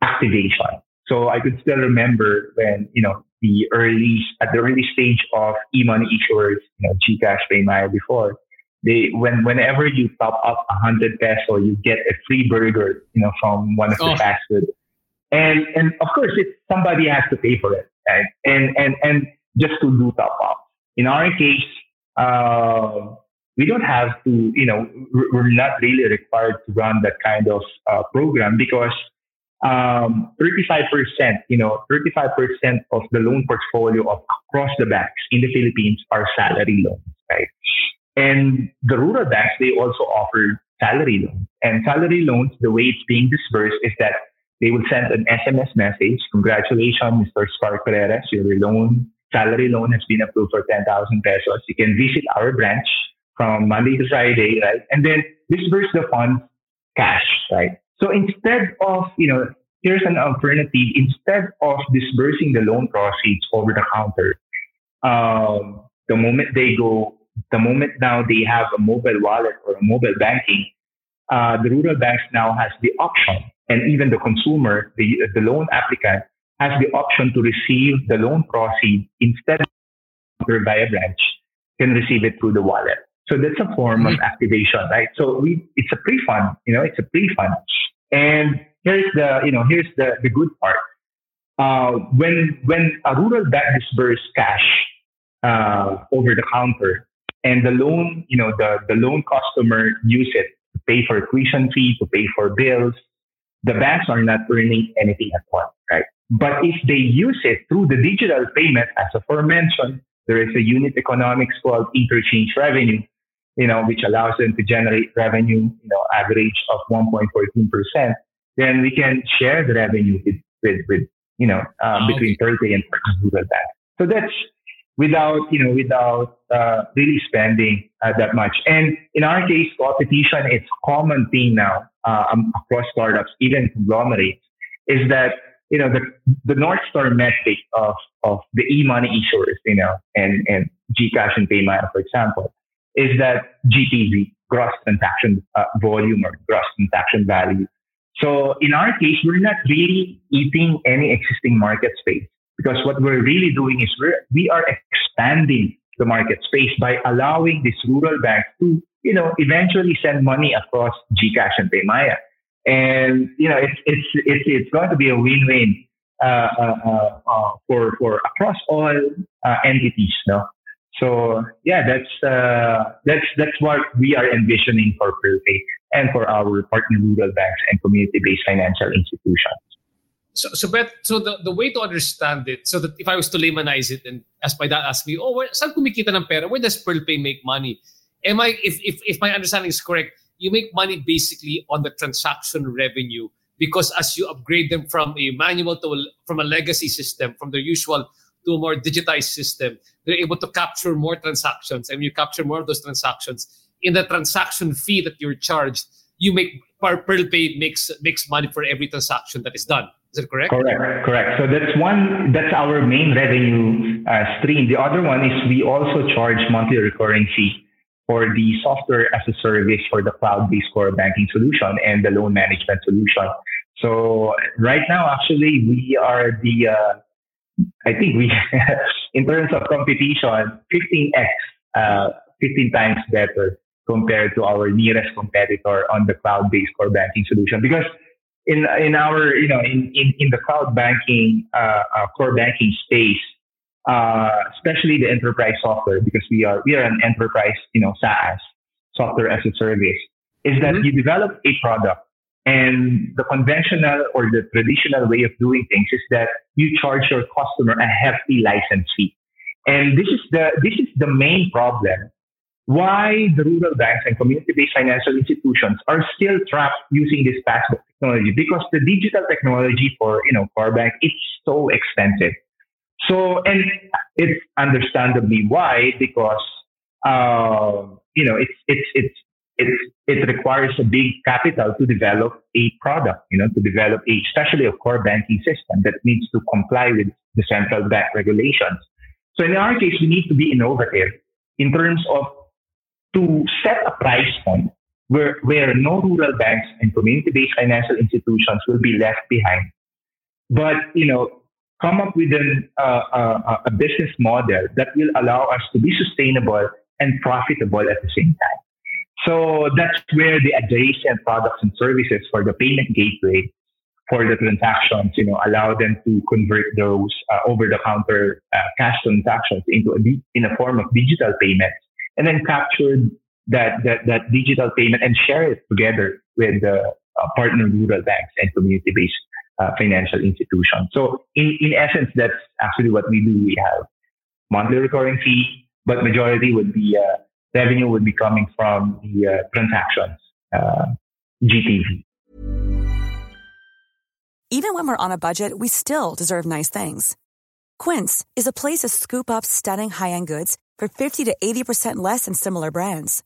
S3: activation. So I could still remember when, you know, the early, at the early stage of e-money issuers, you know, GCash, PayMaya before, they when whenever you top up a hundred peso, you get a free burger, you know, from one of the oh. fast food. And and of course, it somebody has to pay for it, right? And and and just to do top up. In our case, uh, we don't have to, you know, we're not really required to run that kind of uh, program because um, 35%, you know, 35% of the loan portfolio of across the banks in the Philippines are salary loans, right? And the rural banks, they also offer salary loans. And salary loans, the way it's being disbursed is that they will send an SMS message. Congratulations, Mr. Spark Perreras. Your loan, salary loan has been approved for 10,000 pesos. You can visit our branch from Monday to Friday, right? And then disburse the funds cash, right? So instead of, you know, here's an alternative. Instead of disbursing the loan proceeds over the counter, um, the moment they go, the moment now they have a mobile wallet or a mobile banking, uh, the rural banks now has the option, and even the consumer, the, the loan applicant has the option to receive the loan proceeds instead of by a branch, can receive it through the wallet. So that's a form of mm-hmm. activation, right? So we, it's a pre-fund, you know, it's a pre-fund. And here's the, you know, here's the, the good part. Uh, when, when a rural bank disburses cash, uh, over the counter and the loan, you know, the, the loan customer use it to pay for tuition fee, to pay for bills, the banks are not earning anything at all, right? But if they use it through the digital payment, as aforementioned, there is a unit economics called interchange revenue you know, which allows them to generate revenue, you know, average of 1.14%, then we can share the revenue with, with, with you know, um, between Thursday and Google Bank. So that's without, you know, without uh, really spending uh, that much. And in our case, competition is common thing now uh, um, across startups, even conglomerates, is that you know the the North Star metric of of the e-money issuers, you know, and and GCash and PayMaya, for example, is that GTV, gross transaction uh, volume or gross transaction value. So in our case, we're not really eating any existing market space because what we're really doing is we're, we are expanding the market space by allowing these rural banks to, you know, eventually send money across GCash and PayMaya. And, you know, it's, it's, it's, it's going to be a win-win, uh, uh, uh, uh for, for across all uh, entities, no? So yeah, that's uh, that's that's what we are envisioning for PearlPay and for our partner rural banks and community-based financial institutions.
S1: So, so, but, so the, the way to understand it, so that if I was to laymanize it and as my dad asked me, oh, where, saan kumikita ng pera? Where does PearlPay make money? Am I, if, if, if my understanding is correct, you make money basically on the transaction revenue because as you upgrade them from a manual to a, from a legacy system, from the usual to a more digitized system, they're able to capture more transactions. And you capture more of those transactions in the transaction fee that you're charged, you make PearlPay makes makes money for every transaction that is done. Is that correct?
S3: Correct, correct. So that's one. That's our main revenue uh, stream. The other one is we also charge monthly recurring fee for the software as a service for the cloud-based core banking solution and the loan management solution. So right now, actually, we are the uh, I think we, in terms of competition, 15x, uh, 15 times better compared to our nearest competitor on the cloud-based core banking solution. Because in in our you know in in, in the cloud banking uh, uh, core banking space, uh, especially the enterprise software, because we are we are an enterprise you know SaaS software as a service, is that mm-hmm. you develop a product and the conventional or the traditional way of doing things is that you charge your customer a hefty license fee. And this is the, this is the main problem. Why the rural banks and community-based financial institutions are still trapped using this passbook technology because the digital technology for, you know, core bank is so expensive. So, and it's understandably why, because, uh, you know, it's, it's, it's it, it requires a big capital to develop a product, you know, to develop a, especially a core banking system that needs to comply with the central bank regulations. So in our case, we need to be innovative in terms of to set a price point where, where no rural banks and community-based financial institutions will be left behind. But, you know, come up with an, uh, uh, a business model that will allow us to be sustainable and profitable at the same time. So that's where the adjacent products and services for the payment gateway for the transactions, you know, allow them to convert those uh, over-the-counter uh, cash transactions into a in a form of digital payments, and then capture that that, that digital payment and share it together with the uh, partner rural banks and community-based uh, financial institutions. So in, in essence, that's actually what we do. We have monthly recurring fee, but majority would be uh, revenue would be coming from the uh, transactions, uh, GTV.
S5: Even when we're on a budget, we still deserve nice things. Quince is a place to scoop up stunning high-end goods for 50 to 80% less than similar brands.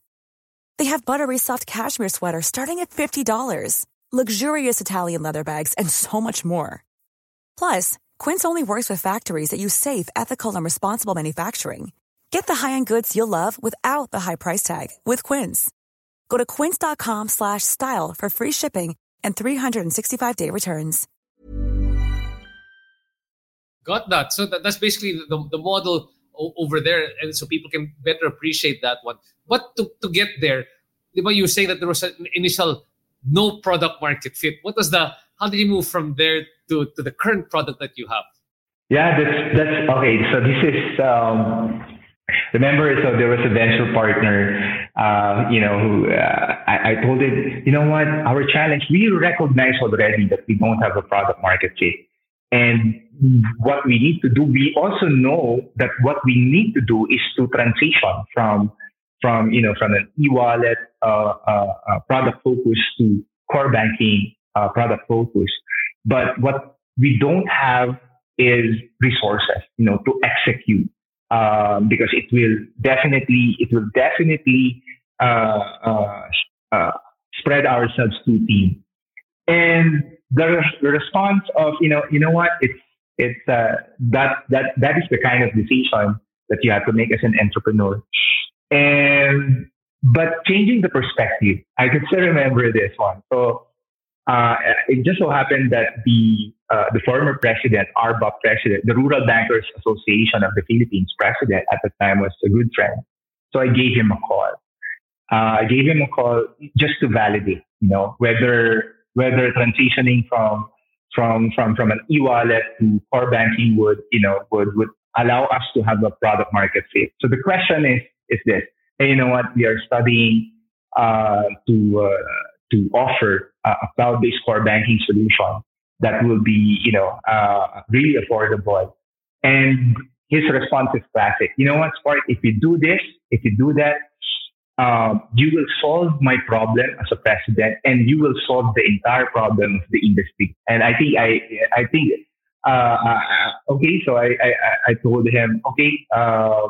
S5: They have buttery soft cashmere sweaters starting at $50, luxurious Italian leather bags, and so much more. Plus, Quince only works with factories that use safe, ethical, and responsible manufacturing. Get the high-end goods you'll love without the high price tag with Quince. Go to quince.com slash style for free shipping and 365-day returns.
S1: Got that. So that, that's basically the, the model o- over there. And so people can better appreciate that one. But to, to get there, you were saying that there was an initial no product market fit. What was the, how did you move from there to, to the current product that you have?
S3: Yeah, that's, that's okay. So this is, um, remember, so there was a venture partner, uh, you know, who uh, I, I told him, you know what, our challenge, we recognize already that we don't have a product market fit. And what we need to do, we also know that what we need to do is to transition from, from, you know, from an e-wallet, uh, uh, uh product focus to core banking, uh, product focus. But what we don't have is resources, you know, to execute um, because it will definitely it will definitely uh, uh, uh, spread ourselves too thin. And the, response of you know you know what it's it's uh, that that that is the kind of decision that you have to make as an entrepreneur. And but changing the perspective, I can still remember this one. So uh, it just so happened that the uh, the former president, RBAP president, the Rural Bankers Association of the Philippines president at the time was a good friend. So I gave him a call. Uh, I gave him a call just to validate, you know, whether whether transitioning from from from from an e-wallet to core banking would you know would would allow us to have a product market fit. So the question is is this: Hey, you know what? We are studying uh, to uh, to offer a cloud-based core banking solution that will be, you know, uh, really affordable. And his response is classic. You know what, Spark? If you do this, if you do that, um, you will solve my problem as a president, and you will solve the entire problem of the industry. And I think I, I think, uh, uh, okay. So I, I, I told him, okay. Uh,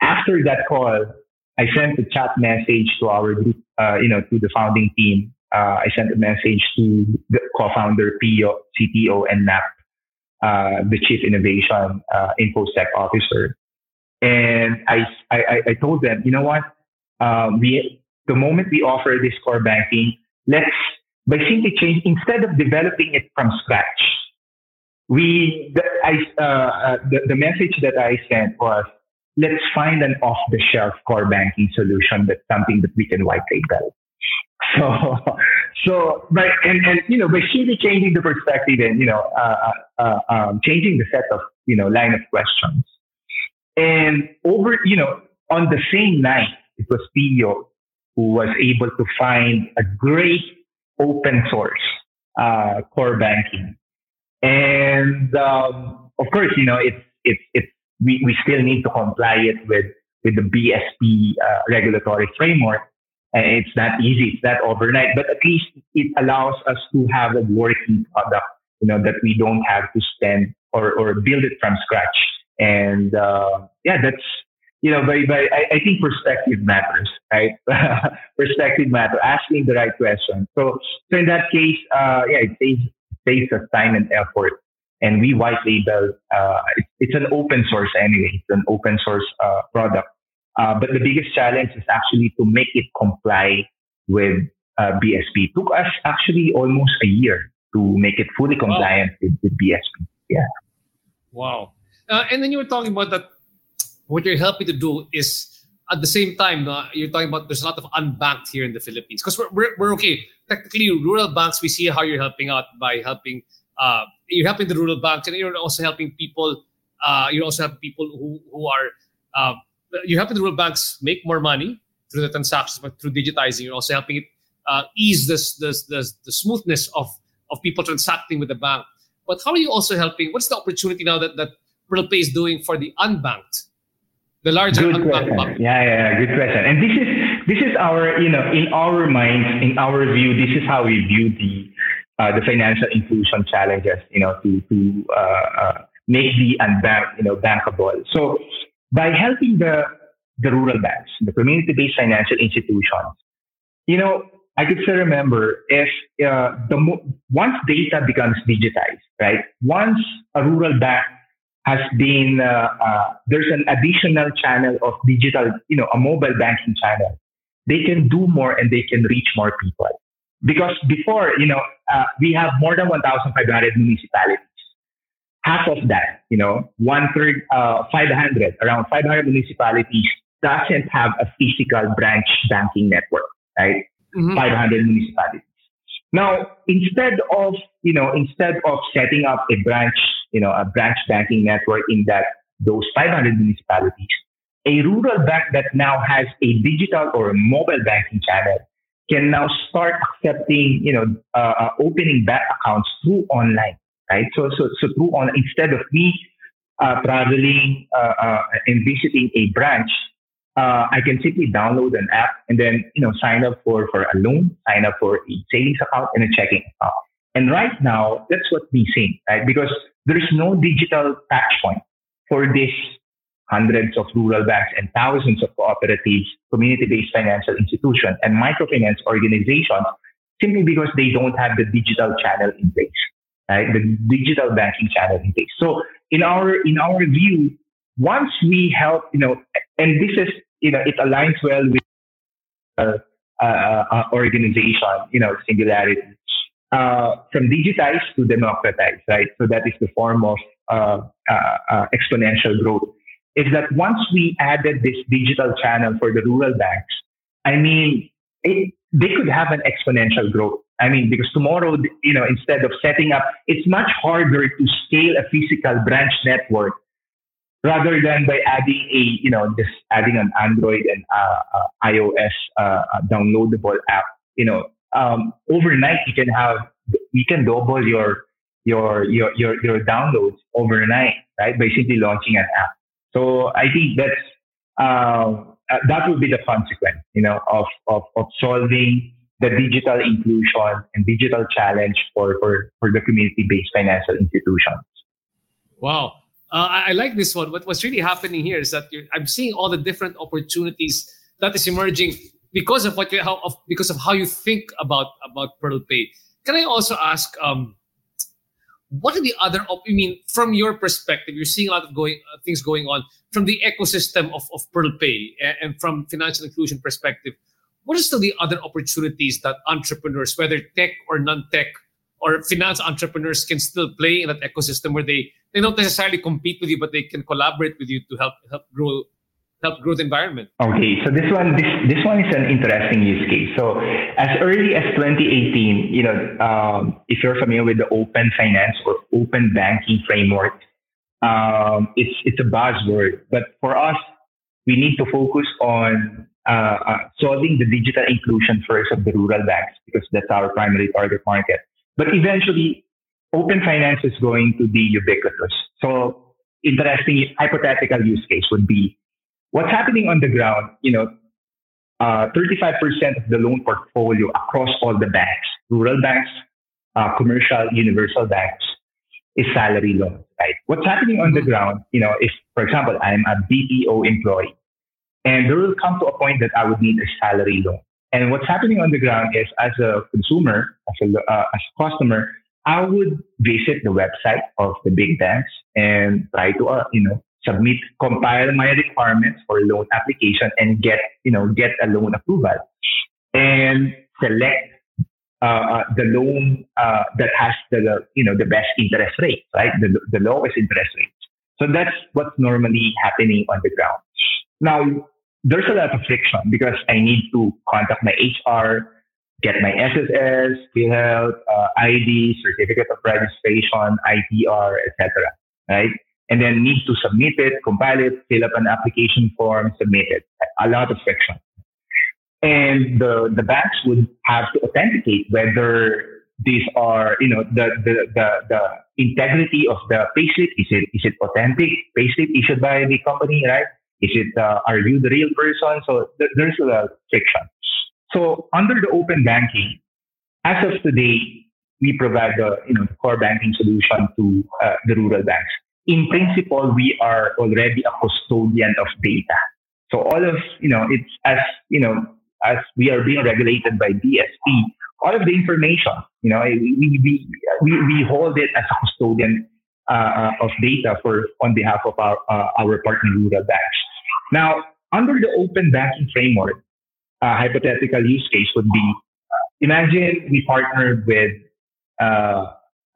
S3: after that call, I sent a chat message to our group, uh, you know, to the founding team uh, I sent a message to the co-founder, Pio, CTO, and NAP, uh, the Chief Innovation uh, InfoSec Officer. And I, I, I told them, you know what? Um, we, the moment we offer this core banking, let's, by simply change, instead of developing it from scratch, we, the, I, uh, uh, the, the message that I sent was, let's find an off-the-shelf core banking solution that's something that we can white label. So, so, but, and, and, you know, by simply changing the perspective and, you know, uh, uh, uh, um, changing the set of, you know, line of questions. And over, you know, on the same night, it was Pio who was able to find a great open source, uh, core banking. And, um, of course, you know, it's, it's, it's, we, we still need to comply it with, with the BSP, uh, regulatory framework it's not easy. It's not overnight, but at least it allows us to have a working product, you know, that we don't have to spend or, or build it from scratch. And, uh, yeah, that's, you know, very, very, I, I think perspective matters, right? perspective matters, asking the right question. So, so in that case, uh, yeah, it saves, saves us time and effort. And we white label, uh, it, it's an open source anyway. It's an open source, uh, product. Uh, but the biggest challenge is actually to make it comply with uh, BSP. It took us actually almost a year to make it fully compliant wow. with, with, BSP. Yeah.
S1: Wow. Uh, and then you were talking about that. What you're helping to do is at the same time, uh, you're talking about there's a lot of unbanked here in the Philippines because we're, we're, we're, okay. Technically, rural banks, we see how you're helping out by helping. Uh, you're helping the rural banks, and you're also helping people. Uh, you also have people who who are uh, you're helping the rural banks make more money through the transactions, but through digitizing, you're also helping it uh, ease this, this, this, the smoothness of, of people transacting with the bank. But how are you also helping? What's the opportunity now that, that PearlPay is doing for the unbanked, the larger
S3: good
S1: unbanked
S3: question. Yeah, yeah, yeah, good question. And this is this is our, you know, in our minds, in our view, this is how we view the uh, the financial inclusion challenges, you know, to to uh, uh, make the unbanked, you know, bankable. So by helping the the rural banks, the community-based financial institutions, you know, I could still remember if uh, the mo- once data becomes digitized, right? Once a rural bank has been uh, uh, there's an additional channel of digital, you know, a mobile banking channel. They can do more and they can reach more people. Because before, you know, uh, we have more than 1,500 municipalities. Half of that, you know, one third, uh, 500, around 500 municipalities doesn't have a physical branch banking network, right? Mm-hmm. 500 municipalities. Now, instead of, you know, instead of setting up a branch, you know, a branch banking network in that those 500 municipalities, a rural bank that now has a digital or a mobile banking channel can now start accepting, you know, uh, uh, opening bank accounts through online, right? So, so, so through on instead of me uh, traveling uh, uh, and visiting a branch, uh, I can simply download an app and then, you know, sign up for, for a loan, sign up for a savings account and a checking account. And right now, that's what we're seeing, right? Because there is no digital touch point for this hundreds of rural banks and thousands of cooperatives, community-based financial institutions, and microfinance organizations simply because they don't have the digital channel in place, right? The digital banking channel in place. So in our in our view, once we help, you know, and this is, you know, it aligns well with our uh, uh, organization, you know, singularity, uh, from digitize to democratize, right? So that is the form of uh, uh, uh, exponential growth. Is that once we added this digital channel for the rural banks, I mean, it, they could have an exponential growth. I mean, because tomorrow, you know, instead of setting up, it's much harder to scale a physical branch network rather than by adding a, you know, just adding an Android and uh, uh, iOS uh, downloadable app. You know, um, overnight you can have, you can double your your your your your downloads overnight, right? By simply launching an app. So I think that's um, uh, that would be the consequence, you know, of of, of solving the digital inclusion and digital challenge for for, for the community-based financial institutions.
S1: Wow. Uh, I, I, like this one. What, what's really happening here is that I'm seeing all the different opportunities that is emerging because of what you how of, because of how you think about about PearlPay. Can I also ask, um, what are the other? I mean, from your perspective, you're seeing a lot of going uh, things going on from the ecosystem of of PearlPay and, and from financial inclusion perspective. What are still the other opportunities that entrepreneurs, whether tech or non-tech, or finance entrepreneurs can still play in that ecosystem where they they don't necessarily compete with you, but they can collaborate with you to help help grow help grow the environment.
S3: Okay, so this one this this one is an interesting use case. So as early as 2018, you know, um, if you're familiar with the open finance or open banking framework, um, it's it's a buzzword, but for us, we need to focus on uh, uh, solving the digital inclusion first of the rural banks because that's our primary target market. But eventually, open finance is going to be ubiquitous. So interesting hypothetical use case would be what's happening on the ground, you know, uh, 35% of the loan portfolio across all the banks, rural banks, uh, commercial, universal banks, is salary loans, right? What's happening on the ground, you know, if, for example, I'm a BPO employee and there will come to a point that I would need a salary loan. And what's happening on the ground is as a consumer, as a, uh, as a customer, I would visit the website of the big banks and try to, uh, you know, submit, compile my requirements for loan application and get, you know, get a loan approval and select uh, uh the loan uh, that has the, you know, the best interest rate, right? The, the lowest interest rate. So that's what's normally happening on the ground. Now, there's a lot of friction because I need to contact my HR, get my SSS, PhilHealth, uh, ID, certificate of registration, ITR, etc. Right? And then need to submit it, compile it, fill up an application form, submit it. A lot of friction. And the, the banks would have to authenticate whether these are, you know, the, the, the, the integrity of the payslip. Is it, is it authentic payslip issued by the company, right? Is it, uh, are you the real person? So th- there's a friction. So under the open banking, as of today, we provide the, you know, core banking solution to uh, the rural banks. In principle, we are already a custodian of data. So all of, you know, it's as, you know, as we are being regulated by BSP, all of the information, you know, we, we, we, we hold it as a custodian uh, of data for on behalf of our, uh, our partner rural banks. Now, under the open banking framework, a hypothetical use case would be imagine we partnered with uh,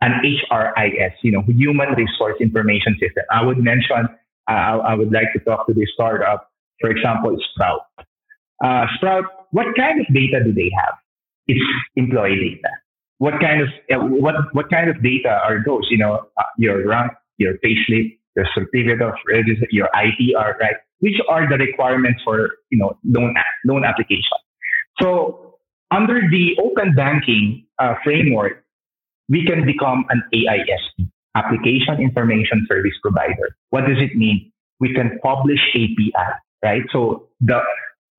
S3: an HRIS, you know, Human Resource Information System. I would mention, uh, I would like to talk to this startup, for example, Sprout. Uh, Sprout, what kind of data do they have? It's employee data. What kind of uh, what what kind of data are those? You know, uh, your rank, your payslip, your certificate of register, your ITR, right? Which are the requirements for you know loan loan application? So under the open banking uh, framework, we can become an AISP, Application Information Service Provider. What does it mean? We can publish API, right? So the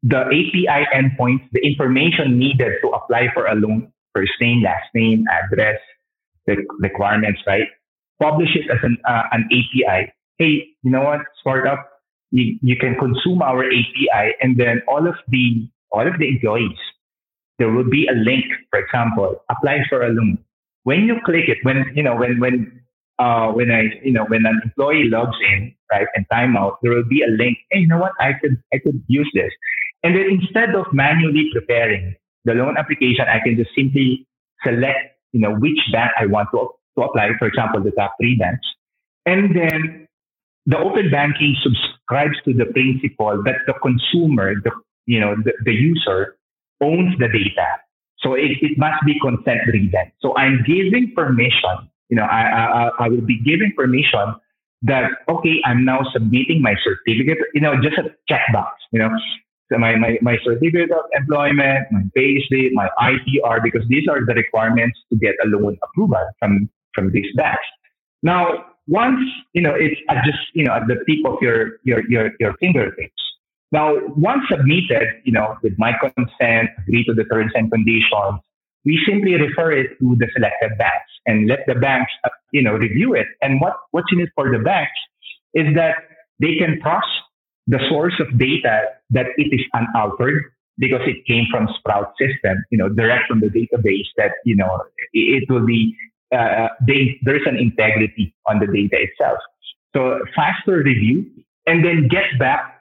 S3: the API endpoints, the information needed to apply for a loan, first name, last name, address, the requirements, right? Publish it as an, uh, an API. Hey, you know what, startup, you, you can consume our API and then all of the, all of the employees, there will be a link, for example, apply for a loan. When you click it, when, you know, when, when, uh, when I, you know, when an employee logs in, right, and timeout, there will be a link. Hey, you know what? I could, I could use this. And then instead of manually preparing the loan application, I can just simply select, you know, which bank I want to, to apply, for example, the top three banks. And then the open banking subscribes to the principle that the consumer, the, you know, the, the user owns the data. So it, it must be consent driven. So I'm giving permission, you know, I, I, I will be giving permission that, okay, I'm now submitting my certificate, you know, just a checkbox, you know, so my, my, my certificate of employment, my pay slip, my ITR, because these are the requirements to get a loan approval from, from these banks. Now, once, you know, it's just, you know, at the tip of your, your, your, your fingertips. Now, once submitted, you know, with my consent, agree to the terms and conditions, we simply refer it to the selected banks and let the banks, uh, you know, review it. And what, what's in it for the banks is that they can trust the source of data that it is unaltered because it came from Sprout system, you know, direct from the database that, you know, it will be, uh, they, there's an integrity on the data itself. So faster review and then get back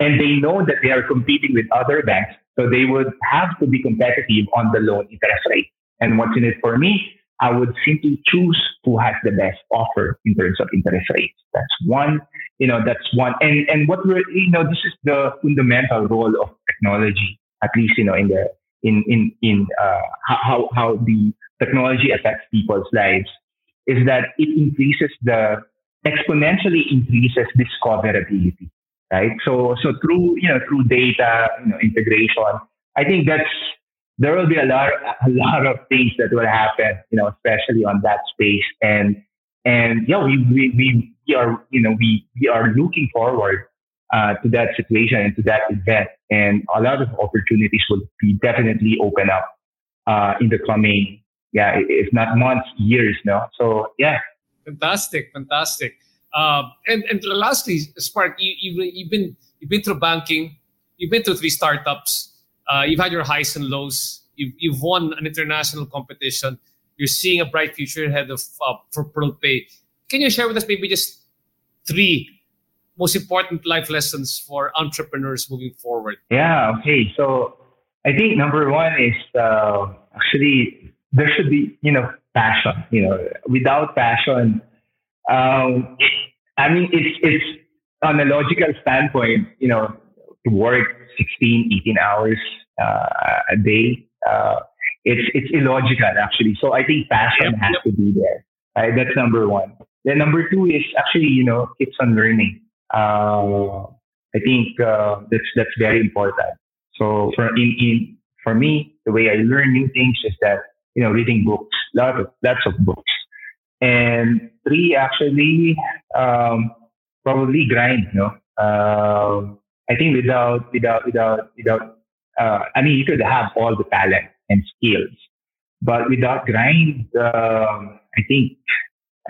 S3: and they know that they are competing with other banks. So they would have to be competitive on the loan interest rate. And what's in it for me? I would simply choose who has the best offer in terms of interest rates. That's one you know, that's one. And, and what we're, you know, this is the fundamental role of technology, at least, you know, in the, in, in, in, uh, how, how the technology affects people's lives is that it increases the, exponentially increases discoverability, right? So, so through, you know, through data, you know, integration, I think that's, there will be a lot, a lot of things that will happen, you know, especially on that space. And, and yeah, we, we, we, we are, you know, we, we are looking forward uh, to that situation and to that event. And a lot of opportunities will be definitely open up uh, in the coming, yeah, if not months, years, no? So, yeah.
S1: Fantastic, fantastic. Uh, and, and lastly, Spark, you, you've, you've, been, you've been through banking, you've been through three startups, uh, you've had your highs and lows, you've, you've won an international competition, you're seeing a bright future ahead of uh, for Pay. Can you share with us maybe just three most important life lessons for entrepreneurs moving forward?
S3: Yeah, okay. So I think number one is uh, actually there should be, you know, passion. You know, without passion, um, I mean, it's, it's on a logical standpoint, you know, to work 16, 18 hours uh, a day, uh, it's, it's illogical actually. So I think passion has to be there. Right? That's number one. Then number two is actually, you know, keeps on learning. Uh, I think uh, that's that's very important. So for in, in for me, the way I learn new things is that you know, reading books, lots of, lots of books. And three, actually, um, probably grind, know. Uh, I think without, without, without, without, uh, I mean, you could have all the talent and skills, but without grind, um, I think,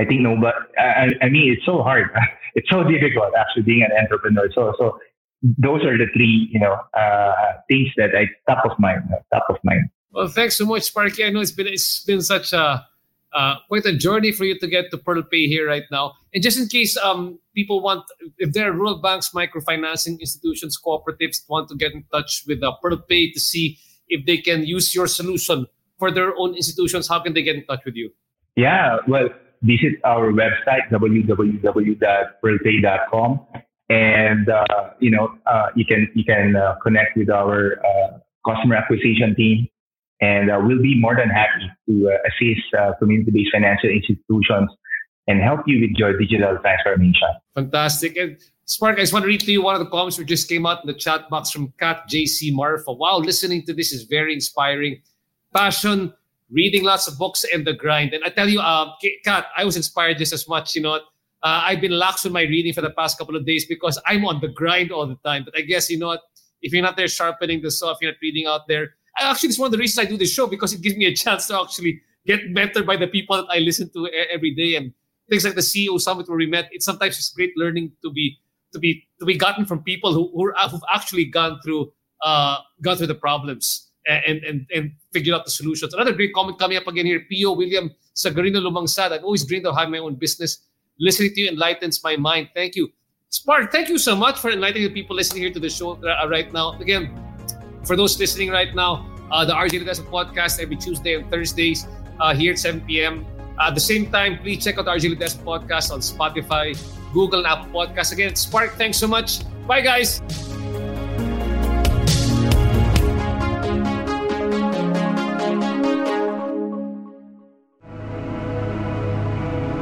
S3: I think no, but I, I mean, it's so hard. it's so difficult actually being an entrepreneur. So, so those are the three, you know, uh, things that I top of mind, top of mind.
S1: Well, thanks so much, Sparky. I know it's been it's been such a uh, quite a journey for you to get to PearlPay here right now. And just in case um, people want, if there are rural banks, microfinancing institutions, cooperatives want to get in touch with uh, PearlPay to see if they can use your solution for their own institutions, how can they get in touch with you?
S3: Yeah, well, visit our website www.pearlpay.com and uh, you know uh, you can you can uh, connect with our uh, customer acquisition team and uh, we'll be more than happy to uh, assist community-based financial institutions and help you with your digital transformation.
S1: Fantastic. And Spark, I just want to read to you one of the comments which just came out in the chat box from Kat JC Marfa. Wow, listening to this is very inspiring. Passion, reading lots of books, and the grind. And I tell you, uh, Kat, I was inspired just as much. You know, uh, I've been lax on my reading for the past couple of days because I'm on the grind all the time. But I guess, you know what? If you're not there sharpening the saw, if you're not reading out there, actually, it's one of the reasons I do this show because it gives me a chance to actually get mentored by the people that I listen to every day and things like the CEO summit where we met. It's sometimes it's great learning to be to be to be gotten from people who who have actually gone through uh gone through the problems and and and figured out the solutions. Another great comment coming up again here. Pio William Sagarino Lumangsad. I've always dreamed of having my own business listening to you enlightens my mind. Thank you. Spark, thank you so much for enlightening the people listening here to the show uh, right now. Again, for those listening right now, uh, the RJ Ledesma podcast every Tuesday and Thursdays uh, here at 7 p.m. At the same time, please check out the RJ Ledesma podcast on Spotify, Google, and Apple Podcasts. Again, Spark, thanks so much. Bye, guys.